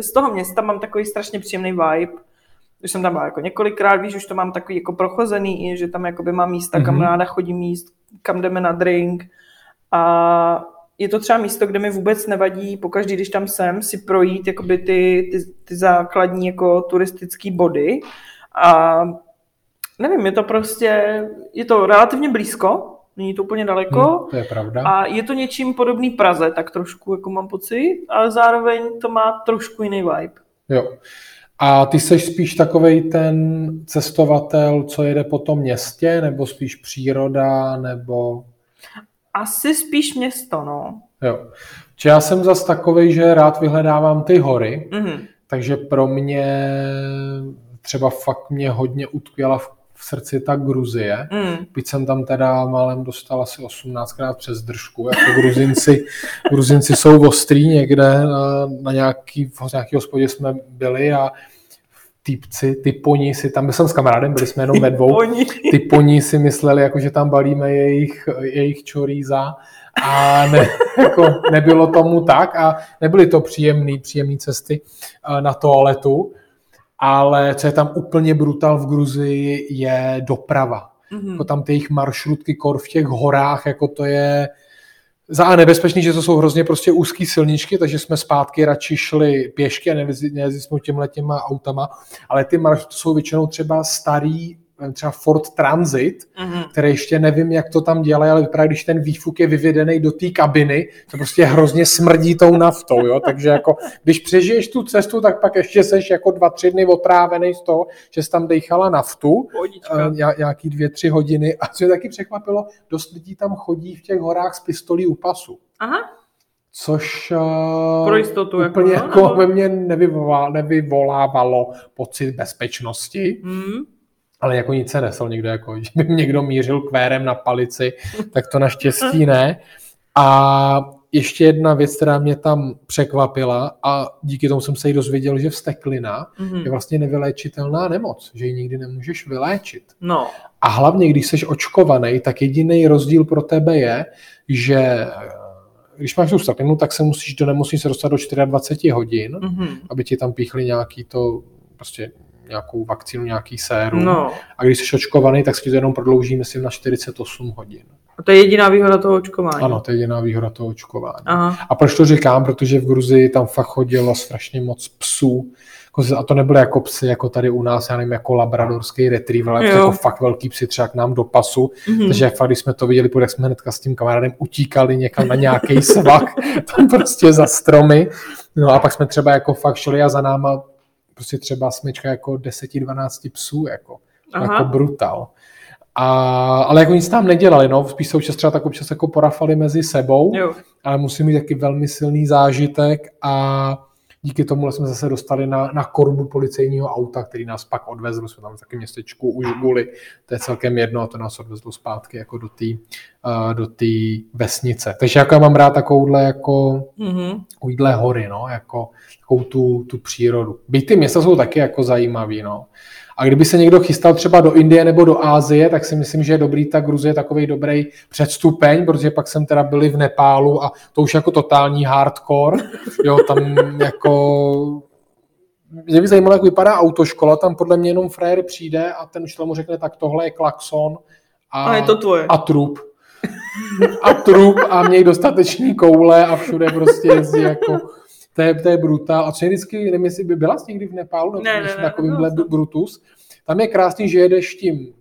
z toho města mám takový strašně příjemný vibe. Už jsem tam byla jako několikrát, víš, už to mám takový jako prochozený, že tam jakoby mám místa, mm-hmm. kam mhm. ráda chodím míst, kam jdeme na drink. A je to třeba místo, kde mi vůbec nevadí, pokaždý, když tam jsem, si projít jakoby ty, ty, ty základní jako turistické body. A nevím, je to prostě, je to relativně blízko, není to úplně daleko. Hmm, to je pravda. A je to něčím podobný Praze, tak trošku, jako mám pocit, ale zároveň to má trošku jiný vibe. Jo. A ty seš spíš takovej ten cestovatel, co jede po tom městě, nebo spíš příroda, nebo... Asi spíš město, no. Jo. Či já jsem zas takovej, že rád vyhledávám ty hory, mm-hmm. takže pro mě třeba fakt mě hodně utkvěla v v srdci ta Gruzie. Mm. Byť jsem tam teda málem dostal asi 18krát přes držku, jako Gruzinci, Gruzinci jsou ostrý někde, na, na nějaký, v nějaký hospodě jsme byli a týpci, ty poni si, tam byl jsem s kamarádem, byli jsme jenom ve dvou, ty poni si mysleli, jako, že tam balíme jejich, jejich čoríza a ne, jako, nebylo tomu tak a nebyly to příjemné příjemné cesty eh, na toaletu ale co je tam úplně brutal v Gruzii, je doprava. Mm-hmm. Jako tam ty jejich maršrutky kor v těch horách, jako to je za A nebezpečný, že to jsou hrozně prostě úzký silničky, takže jsme zpátky radši šli pěšky a nejezdili jsme těmhle těma autama, ale ty maršruty jsou většinou třeba starý třeba Ford Transit, mm-hmm. který ještě nevím, jak to tam dělají, ale vypadá, když ten výfuk je vyvedený do té kabiny, to prostě hrozně smrdí tou naftou, jo? takže jako, když přežiješ tu cestu, tak pak ještě seš jako dva, tři dny otrávený z toho, že jsi tam dejchala naftu, uh, nějaký dvě, tři hodiny a co je taky překvapilo, dost lidí tam chodí v těch horách s pistolí u pasu. Aha. Což uh, Pro jistotu, úplně jako, jako, jako ve mně nevyvolávalo, pocit bezpečnosti. Mm ale jako nic se nesl někdo, jako, že by někdo mířil kvérem na palici, tak to naštěstí ne. A ještě jedna věc, která mě tam překvapila a díky tomu jsem se jí dozvěděl, že vsteklina mm-hmm. je vlastně nevyléčitelná nemoc, že ji nikdy nemůžeš vyléčit. No. A hlavně, když jsi očkovaný, tak jediný rozdíl pro tebe je, že když máš tu vsteklinu, tak se musíš do nemocnice dostat do 24 hodin, mm-hmm. aby ti tam píchli nějaký to prostě nějakou vakcínu, nějaký sérum. No. A když jsi očkovaný, tak si to jenom prodlouží, myslím, na 48 hodin. A to je jediná výhoda toho očkování? Ano, to je jediná výhoda toho očkování. Aha. A proč to říkám? Protože v Gruzii tam fakt chodilo strašně moc psů. A to nebyly jako psy, jako tady u nás, já nevím, jako labradorský retriever, ale jako fakt velký psy třeba k nám do pasu. Mm-hmm. Takže fakt, když jsme to viděli, jak jsme hnedka s tím kamarádem utíkali někam na nějaký svak, tam prostě za stromy. No a pak jsme třeba jako fakt šli a za náma prostě třeba smečka jako 10-12 psů, jako, jako brutal. A, ale jako nic tam nedělali, no, spíš se občas třeba tak občas jako porafali mezi sebou, jo. ale musí mít taky velmi silný zážitek a díky tomu jsme zase dostali na, na korbu policejního auta, který nás pak odvezl, jsme tam v takovém městečku u Žguli, to je celkem jedno a to nás odvezlo zpátky jako do té uh, do vesnice. Takže jako já mám rád takovouhle jako mm-hmm. hory, no, jako takovou tu, tu přírodu. Byť ty města jsou taky jako zajímavý, no. A kdyby se někdo chystal třeba do Indie nebo do Ázie, tak si myslím, že je dobrý, ta Gruzie je takový dobrý předstupeň, protože pak jsem teda byli v Nepálu a to už jako totální hardcore. Jo, tam jako mě by zajímalo, jak vypadá autoškola, tam podle mě jenom frajer přijde a ten učitel mu řekne, tak tohle je klakson a, a je to tvoje. A trup. A trup a měj dostatečný koule a všude prostě jezdí jako to je, to je brutál. A co je vždycky, nevím, jestli by byla jsi někdy v Nepálu, nebo ne, ne, ne, takovýmhle no, brutus. Tam je krásný, že jedeš tím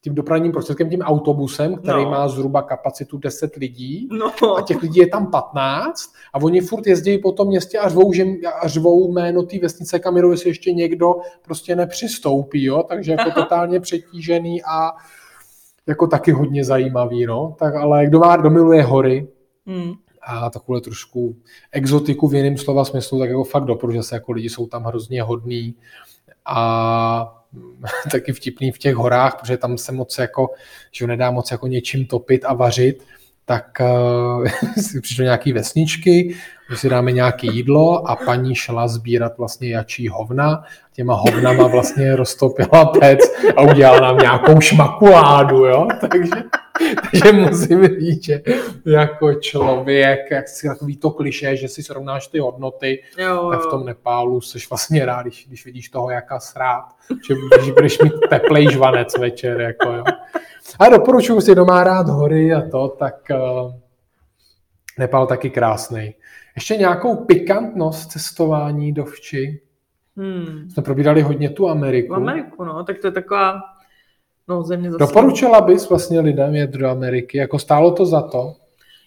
tím dopravním prostředkem, tím autobusem, který no. má zhruba kapacitu 10 lidí no. a těch lidí je tam 15 a oni furt jezdí po tom městě a řvou, že, a řvou jméno té vesnice Kamiru, jestli ještě někdo prostě nepřistoupí, jo? takže jako totálně přetížený a jako taky hodně zajímavý, no. Tak ale kdo má, kdo miluje hory, hmm a takovou trošku exotiku v jiném slova smyslu, tak jako fakt doporučuji, se jako lidi jsou tam hrozně hodný a taky vtipný v těch horách, protože tam se moc jako, že nedá moc jako něčím topit a vařit, tak uh, si přišly nějaký vesničky, že si dáme nějaké jídlo a paní šla sbírat vlastně jačí hovna, těma hovnama vlastně roztopila pec a udělala nám nějakou šmakuládu, jo, takže Takže musím říct, že jako člověk, jak si takový to kliše, že si srovnáš ty hodnoty, jo, tak v tom Nepálu jsi vlastně rád, když, když vidíš toho jaka srát, že když budeš mít teplej žvanec večer. Jako, jo. A doporučuji si, kdo má rád hory a to, tak uh, Nepál taky krásný. Ještě nějakou pikantnost cestování do vči. Hmm. Jsme probírali hodně tu Ameriku. Ameriku, no, tak to je taková No, země zase. Doporučila bys vlastně lidem jet do Ameriky? Jako stálo to za to?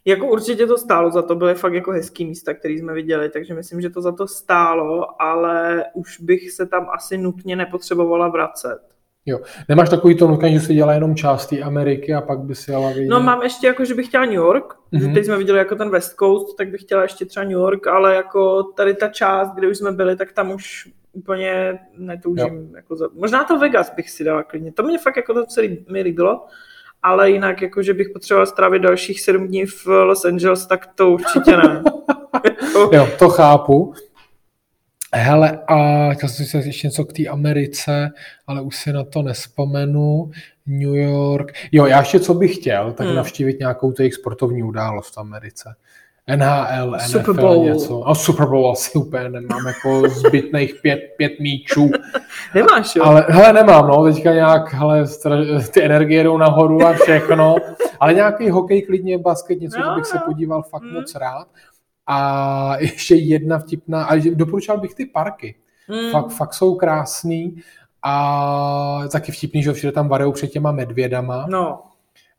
Jako určitě to stálo za to, byly fakt jako hezký místa, které jsme viděli, takže myslím, že to za to stálo, ale už bych se tam asi nutně nepotřebovala vracet. Jo. Nemáš takový to nutné, že si dělá jenom část té Ameriky a pak by si jela vidět? No mám ještě jako, že bych chtěla New York, mm-hmm. teď jsme viděli jako ten West Coast, tak bych chtěla ještě třeba New York, ale jako tady ta část, kde už jsme byli, tak tam už úplně netoužím. Jako za... Možná to Vegas bych si dala klidně. To mě fakt jako to celý mi líbilo, ale jinak jako, že bych potřeboval strávit dalších sedm dní v Los Angeles, tak to určitě ne. jo, to chápu. Hele, a chtěl jsem si ještě něco k té Americe, ale už si na to nespomenu. New York. Jo, já ještě co bych chtěl, tak hmm. navštívit nějakou jejich sportovní událost v Americe. NHL, NFL, Super Bowl. něco. A Super Bowl asi úplně nemám jako zbytných pět, pět míčů. Nemáš, jo? Ale hele, nemám, no, teďka nějak, hele, ty energie jdou nahoru a všechno. Ale nějaký hokej, klidně basket, něco, že bych se jo. podíval fakt Mm. moc rád. A ještě jedna vtipná, a doporučoval bych ty parky. Mm. Fakt, fakt jsou krásný a taky vtipný, že všude tam varou před těma medvědama, No,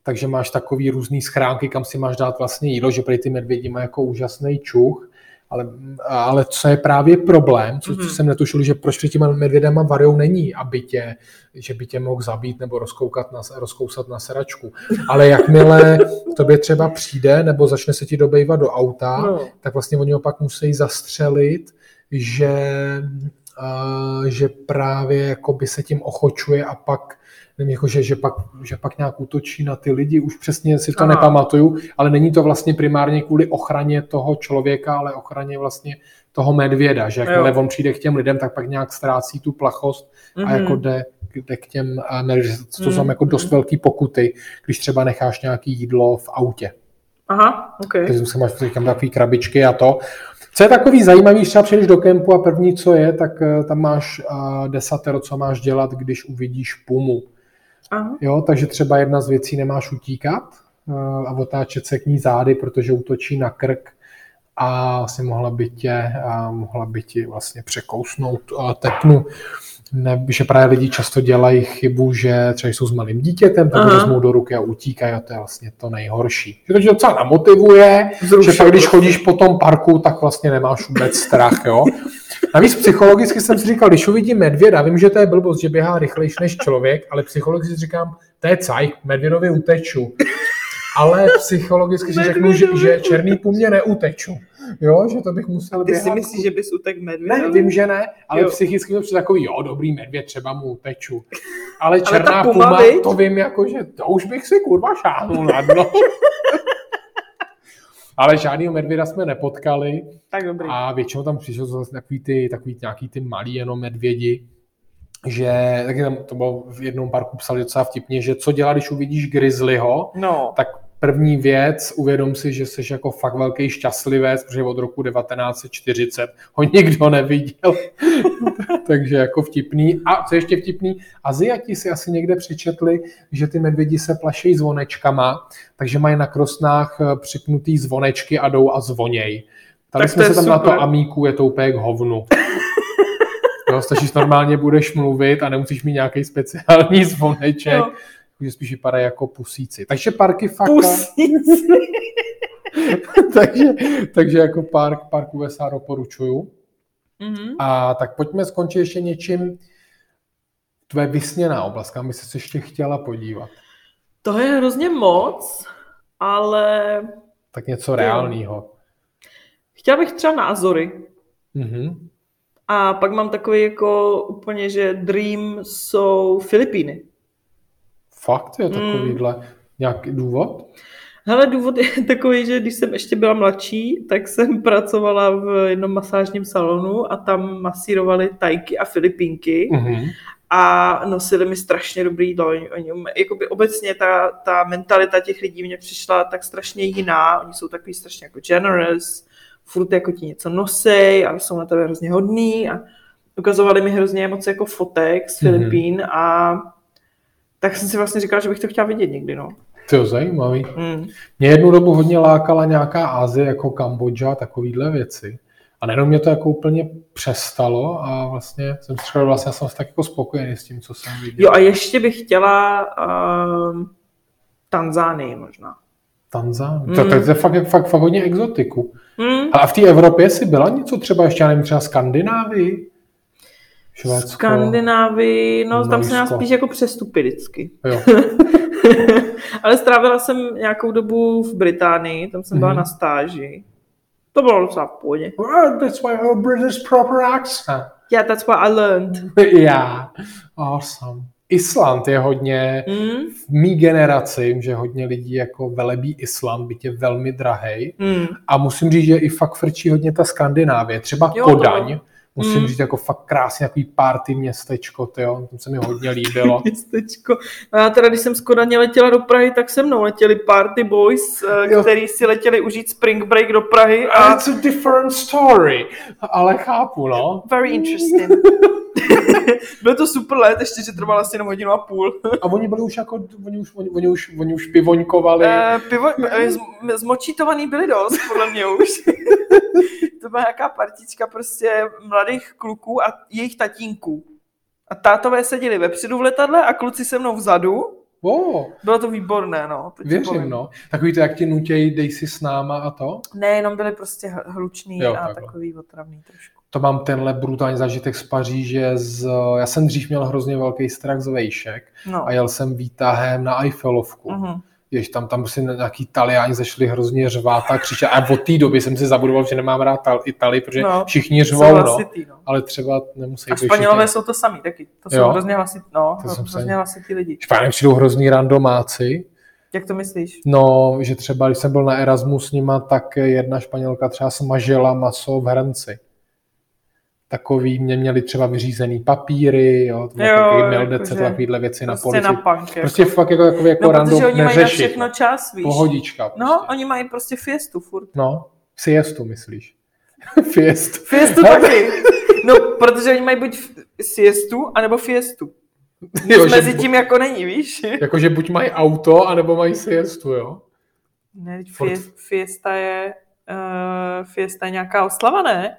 takže máš takový různý schránky, kam si máš dát vlastně jídlo, že prý ty medvědi mají jako úžasný čuch, ale, ale co je právě problém, co, co Mhm. jsem netušil, že proč před těma medvědama varou není, aby tě, že by tě mohl zabít nebo rozkoukat na, rozkousat na seračku. Ale jakmile k tobě třeba přijde nebo začne se ti dobejvat do auta, no. tak vlastně oni ho pak musí zastřelit, že, uh, že právě jako by se tím ochočuje a pak nevím, jako že, že, pak, že pak nějak útočí na ty lidi, už přesně si to Aha. nepamatuju, ale není to vlastně primárně kvůli ochraně toho člověka, ale ochraně vlastně toho medvěda, že jakmile on přijde k těm lidem, tak pak nějak ztrácí tu plachost a Mhm. jako jde, jde k těm medvědům. To jsou Mhm. jako dost velký pokuty, když třeba necháš nějaký jídlo v autě Aha, ok. takže se máš říkám takový krabičky a to. Co je takový zajímavý, když třeba přijdeš do kempu a první, co je, tak eh, tam máš uh, desatero, co máš dělat, když uvidíš pumu. Aha. Jo, takže třeba jedna z věcí nemáš utíkat uh, a otáčet se k ní zády, protože útočí na krk a vlastně mohla by tě, mohla by ti vlastně překousnout uh, tepnu. Ne, že právě lidi často dělají chybu, že třeba jsou s malým dítětem, tak ho vezmou do ruky a utíkají a to je vlastně to nejhorší. Že to tě docela namotivuje, Vzrušuje že pak když prostě. chodíš po tom parku, tak vlastně nemáš vůbec strach, jo. Navíc psychologicky jsem si říkal, když uvidím medvěda, vím, že to je blbost, že běhá rychlejší než člověk, ale psychologicky si říkám, to je cajk, medvědovi uteču. Ale psychologicky si řeknu, že, že černý po mně neuteču. Jo, že to bych musel Ty běhat. si myslíš, že bys utek medvěd? Ne, vím, že ne, ale Jo. psychicky to přijde takový, jo, dobrý medvěd, třeba mu uteču. Ale černá puma, puma, viď? to vím, jako, že to už bych si kurva šáhnul na dno. ale žádného medvěda jsme nepotkali Tak dobrý. a většinou tam přišel zase takový ty, takový nějaký ty malý jenom medvědi, že taky tam to bylo v jednom parku psali docela vtipně, že co dělá, když uvidíš grizzlyho, No, tak první věc, uvědom si, že jsi jako fakt velký šťastlivec, protože od roku 1940 ho nikdo neviděl. Takže jako vtipný. A co ještě vtipný, Aziati si asi někde přečetli, že ty medvědi se plašejí zvonečkama, takže mají na krosnách eh, připnutý zvonečky a jdou a zvoněj. Tady Tak jsme se tam na super. to amíku, je to úplně k hovnu. Jo, stačí, normálně budeš mluvit a nemusíš mít nějaký speciální zvoneček, jo. Že spíš vypadají jako pusíci. Takže parky fakt... Pusíci. takže, takže jako park, park USA doporučuju. Mhm. A tak pojďme skončit ještě něčím, tvoje vysněná oblast, kam by se ještě chtěla podívat. To je hrozně moc, ale Tak něco reálného. chtěla bych třeba názory. Mhm. A pak mám takový jako úplně, že dream jsou Filipíny. Fakt je takovýhle nějaký důvod? Hele, důvod je takový, že když jsem ještě byla mladší, tak jsem pracovala v jednom masážním salonu a tam masírovali tajky a filipínky Mhm. a nosili mi strašně dobrý jídlo. Oni, um- jakoby obecně ta, ta mentalita těch lidí mě přišla tak strašně jiná. Oni jsou takový strašně jako generous, furt jako ti něco nosej a jsou na tebe hrozně hodný a ukazovali mi hrozně moc jako fotek z Mhm. Filipín a tak jsem si vlastně říkala, že bych to chtěla vidět někdy, no. To je zajímavý. Mm. Mě jednu dobu hodně lákala nějaká Asie, jako Kambodža, takovýhle věci. A najednou mě to jako úplně přestalo a vlastně jsem si říkal, vlastně jsem tak jako spokojený s tím, co jsem viděl. Jo a ještě bych chtěla um, Tanzánii možná. Tanzán. Mm. To, to, je fakt, fakt, fakt hodně exotiku. Hmm. A v té Evropě si byla něco třeba ještě, já nevím, třeba Skandinávii? Švédsko? Skandinávii, no tam se nás Norsko. spíš jako přestupy vždycky. Jo. Ale strávila jsem nějakou dobu v Británii, tam jsem byla Mhm. na stáži. To bylo docela v pohodě. Well, that's why our British proper accent. Yeah, that's what I learned. yeah, awesome. Island je hodně, Hmm? v mý generaci, že hodně lidí jako velebí Island, byť je velmi drahej. Hmm. A musím říct, že i fakt frčí hodně ta Skandinávie. Třeba Jo, Kodaň, to- Musím mm. říct, jako fakt krásně, takový party městečko, tyjo, to se mi hodně líbilo. městečko. No já teda, když jsem z Kodaně letěla do Prahy, tak se mnou letěli party boys, eh, jo. který si letěli užít spring break do Prahy. A... It's a different story, ale chápu, no. Very interesting. Bylo to super let, ještě, že trvalo asi jenom hodinu a půl. a oni byli už jako, oni už, oni, oni už, oni už pivoňkovali. Uh, pivo, uh, zmočítovaný byli dost, podle mě už. to byla nějaká partička prostě mladých kluků a jejich tatínků. A tátové seděli vepředu v letadle a kluci se mnou vzadu. Oh. Bylo to výborné, no. To Věřím, no. Takový to, jak ti nutějí, dej si s náma a to? Ne, jenom byli prostě hluční jo, a takhle. takový otravný trošku. To mám tenhle brutální zážitek z Paříže. Z, já jsem dřív měl hrozně velký strach z vejšek no. a jel jsem výtahem na Eiffelovku. Uh-huh. Jež tam, tam prostě nějaký Taliani zašli hrozně řvát a křičet. A od té doby jsem si zabudoval, že nemám rád Itali, protože no, všichni řvou, no, hlasitý, no. ale třeba nemusí A Španělové jsou to sami taky. To jsou jo? hrozně hlasitý, no, to jsou hrozně hlasitý lidi. Španělé přijdou hrozný randomáci. Jak to myslíš? No, že třeba, když jsem byl na Erasmus s nima, tak jedna Španělka třeba smažila maso v hrnci takový, mě měli třeba vyřízený papíry, jo, to jo, takový meldece, jako, takovýhle věci prostě na policii. Na punk, jako. Prostě fakt jako, jako, jako no, random oni neřešit. Mají všechno čas, víš. Pohodička. No, prostě. No, oni mají prostě fiestu furt. No, siestu myslíš. fiestu. Fiestu taky. No, protože oni mají buď siestu, anebo fiestu. Jo, mezi tím jako není, víš? Jakože buď mají auto, anebo mají siestu, jo? Ne, fiesta je, uh, fiesta je nějaká oslava, ne?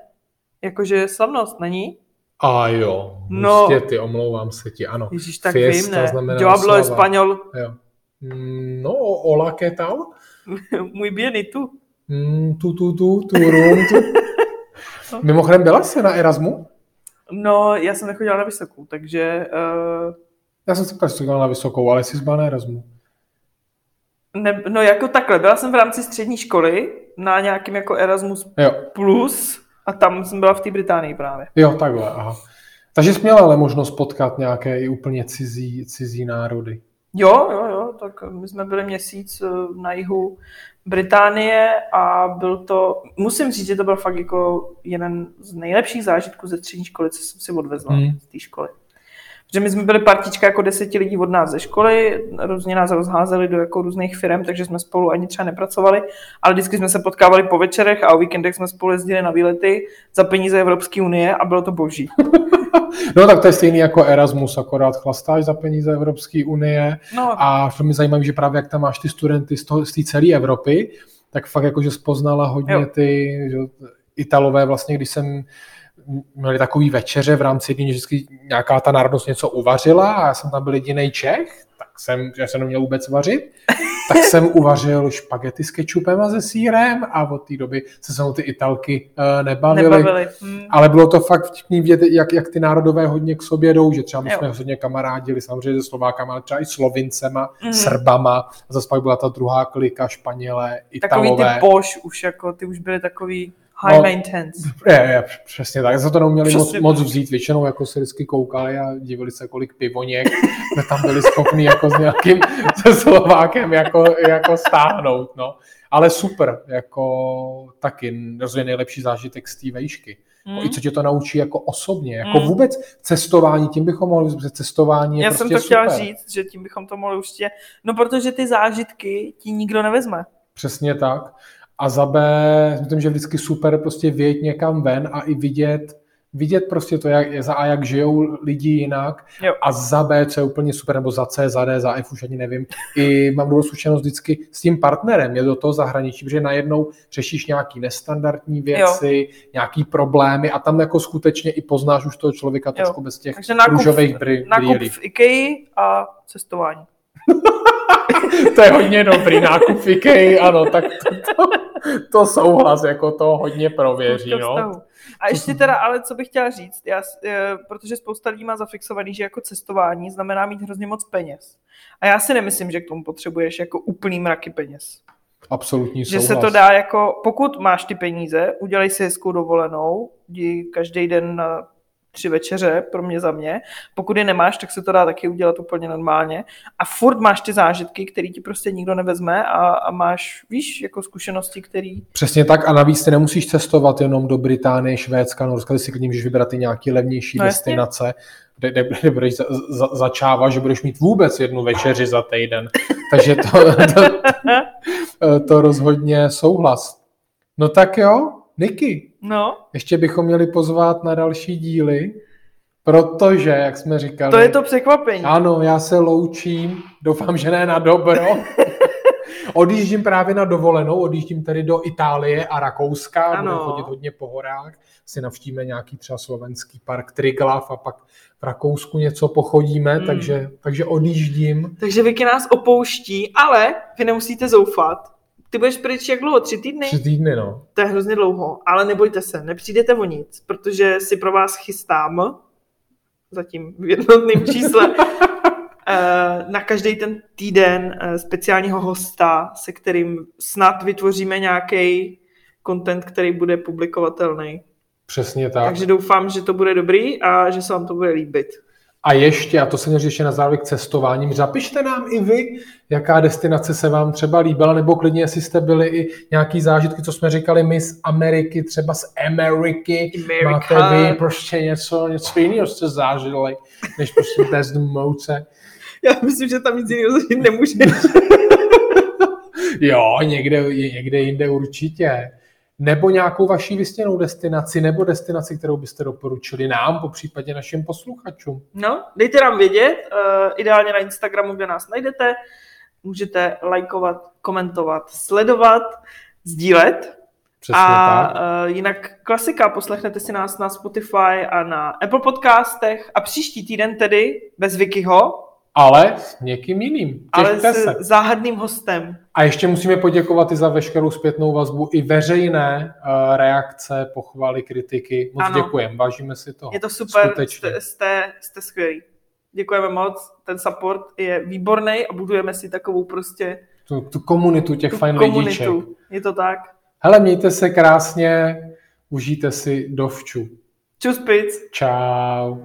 Jakože slavnost, není? A jo, no. ty, omlouvám se ti, ano. Ježíš, tak Fiesta vím, ne? Yo hablo español. Jo. Mm, no, hola, ¿qué tal? Muy bien, ¿y tú? Mm, tu, tu, tu, tu, rum, tu. Mimochodem, byla jsi na Erasmu? No, já jsem nechodila na vysokou, takže... Uh... Já jsem se taky na vysokou, ale jsi byla na Erasmu. Ne, no jako takhle, byla jsem v rámci střední školy na nějakým jako Erasmus jo. plus a tam jsem byla v té Británii právě. Jo, takhle, aha. Takže jsi měla ale možnost potkat nějaké i úplně cizí, cizí národy. Jo, jo, jo, tak my jsme byli měsíc eh, na jihu Británie a byl to, musím říct, že to byl fakt jako jeden z nejlepších zážitků ze střední školy, co jsem si odvezla hmm. z té školy. Že my jsme byli partička jako deseti lidí od nás ze školy, různě nás rozházeli do jako různých firm, takže jsme spolu ani třeba nepracovali, ale vždycky jsme se potkávali po večerech a o víkendech jsme spolu jezdili na výlety za peníze Evropské unie a bylo to boží. no tak to je stejný jako Erasmus, akorát chlastáš za peníze Evropské unie no. a to mi zajímavé, že právě jak tam máš ty studenty z, z té celé Evropy, tak fakt jakože spoznala hodně jo. ty že, Italové vlastně, když jsem měli takový večeře v rámci dní, že vždycky nějaká ta národnost něco uvařila a já jsem tam byl jediný Čech, tak jsem, že jsem neměl vůbec vařit, tak jsem uvařil špagety s kečupem a se sírem a od té doby se se ty italky nebavily. nebavily. Hmm. Ale bylo to fakt vtipný vědět, jak, jak ty národové hodně k sobě jdou, že třeba my jo. jsme hodně kamarádili samozřejmě se Slovákama, ale třeba i Slovincema, hmm. Srbama, a zase pak byla ta druhá klika, Španělé, Italové. Takový ty poš už jako, ty už byly takový High no, maintenance. Je, je, přesně tak. Za to neuměli moc, moc vzít. Většinou jako se vždycky koukali a divili se, kolik pivoněk jsme tam byli schopni jako s nějakým se Slovákem jako, jako stáhnout. No. Ale super, jako taky rozhodně nejlepší zážitek z té vejšky. Mm. I co tě to naučí jako osobně, jako mm. vůbec cestování, tím bychom mohli, protože cestování je Já prostě jsem to super. chtěla říct, že tím bychom to mohli určitě, no protože ty zážitky ti nikdo nevezme. Přesně tak. A za B, myslím, že vždycky super prostě vědět někam ven a i vidět, vidět prostě to, jak, za A, jak žijou lidi jinak jo. a za B, co je úplně super, nebo za C, za D, za F, už ani nevím. I mám dobrou zkušenost vždycky s tím partnerem, je do toho zahraničí, protože najednou řešíš nějaký nestandardní věci, jo. nějaký problémy a tam jako skutečně i poznáš už toho člověka trošku bez těch Takže nákup, růžových brýlí. Nákup v IKEA a cestování. to je hodně dobrý nákup IKEA, ano, tak to, to, to souhlas, jako to hodně prověří, no. A ještě teda, ale co bych chtěla říct, já, eh, protože spousta lidí má zafixovaný, že jako cestování znamená mít hrozně moc peněz. A já si nemyslím, že k tomu potřebuješ jako úplný mraky peněz. Absolutní souhlas. Že se to dá jako, pokud máš ty peníze, udělej si hezkou dovolenou, jdi každý den na tři večeře pro mě za mě. Pokud je nemáš, tak se to dá taky udělat úplně normálně. A furt máš ty zážitky, které ti prostě nikdo nevezme a, a máš, víš, jako zkušenosti, které... Přesně tak a navíc ty nemusíš cestovat jenom do Británie, Švédska, Norska, ty si klidně můžeš vybrat i nějaké levnější no, destinace, kde, kde, kde budeš za, za, začávat, že budeš mít vůbec jednu večeři za týden. Takže to, to, to rozhodně souhlas. No tak jo, Niky, no. ještě bychom měli pozvat na další díly, protože, jak jsme říkali... To je to překvapení. Ano, já se loučím, doufám, že ne na dobro. odjíždím právě na dovolenou, odjíždím tedy do Itálie a Rakouska, ano. budu chodit hodně po horách, si navštívíme nějaký třeba slovenský park Triglav a pak v Rakousku něco pochodíme, hmm. takže, takže odjíždím. Takže Vicky nás opouští, ale vy nemusíte zoufat, ty budeš pryč jak dlouho? Tři týdny? Tři týdny, no. To je hrozně dlouho, ale nebojte se, nepřijdete o nic, protože si pro vás chystám, zatím v jednotném čísle, eh, na každý ten týden eh, speciálního hosta, se kterým snad vytvoříme nějaký content, který bude publikovatelný. Přesně tak. Takže doufám, že to bude dobrý a že se vám to bude líbit. A ještě, a to se mě řeší na závěr k cestováním, zapište nám i vy, jaká destinace se vám třeba líbila, nebo klidně, jestli jste byli i nějaký zážitky, co jsme říkali my z Ameriky, třeba z Ameriky, America. máte vy prostě něco, něco jiného jste zážili, než prostě test mouce. Já myslím, že tam nic jiného zažít nemůžeš. jo, někde, někde jinde určitě nebo nějakou vaší vysněnou destinaci, nebo destinaci, kterou byste doporučili nám, po případě našim posluchačům. No, dejte nám vědět, uh, ideálně na Instagramu, kde nás najdete. Můžete lajkovat, komentovat, sledovat, sdílet. Přesně a tak. Uh, jinak klasika, poslechnete si nás na Spotify a na Apple podcastech a příští týden tedy bez Vikyho ale s někým jiným. Ale s se. záhadným hostem. A ještě musíme poděkovat i za veškerou zpětnou vazbu, i veřejné uh, reakce, pochvaly, kritiky. Moc děkujeme, vážíme si toho. Je to super, jste, jste, jste skvělí. Děkujeme moc, ten support je výborný a budujeme si takovou prostě... Tu, tu komunitu těch tu fajn lidíček. Je to tak. Hele, mějte se krásně, užijte si dovču. Čus, pic. Čau.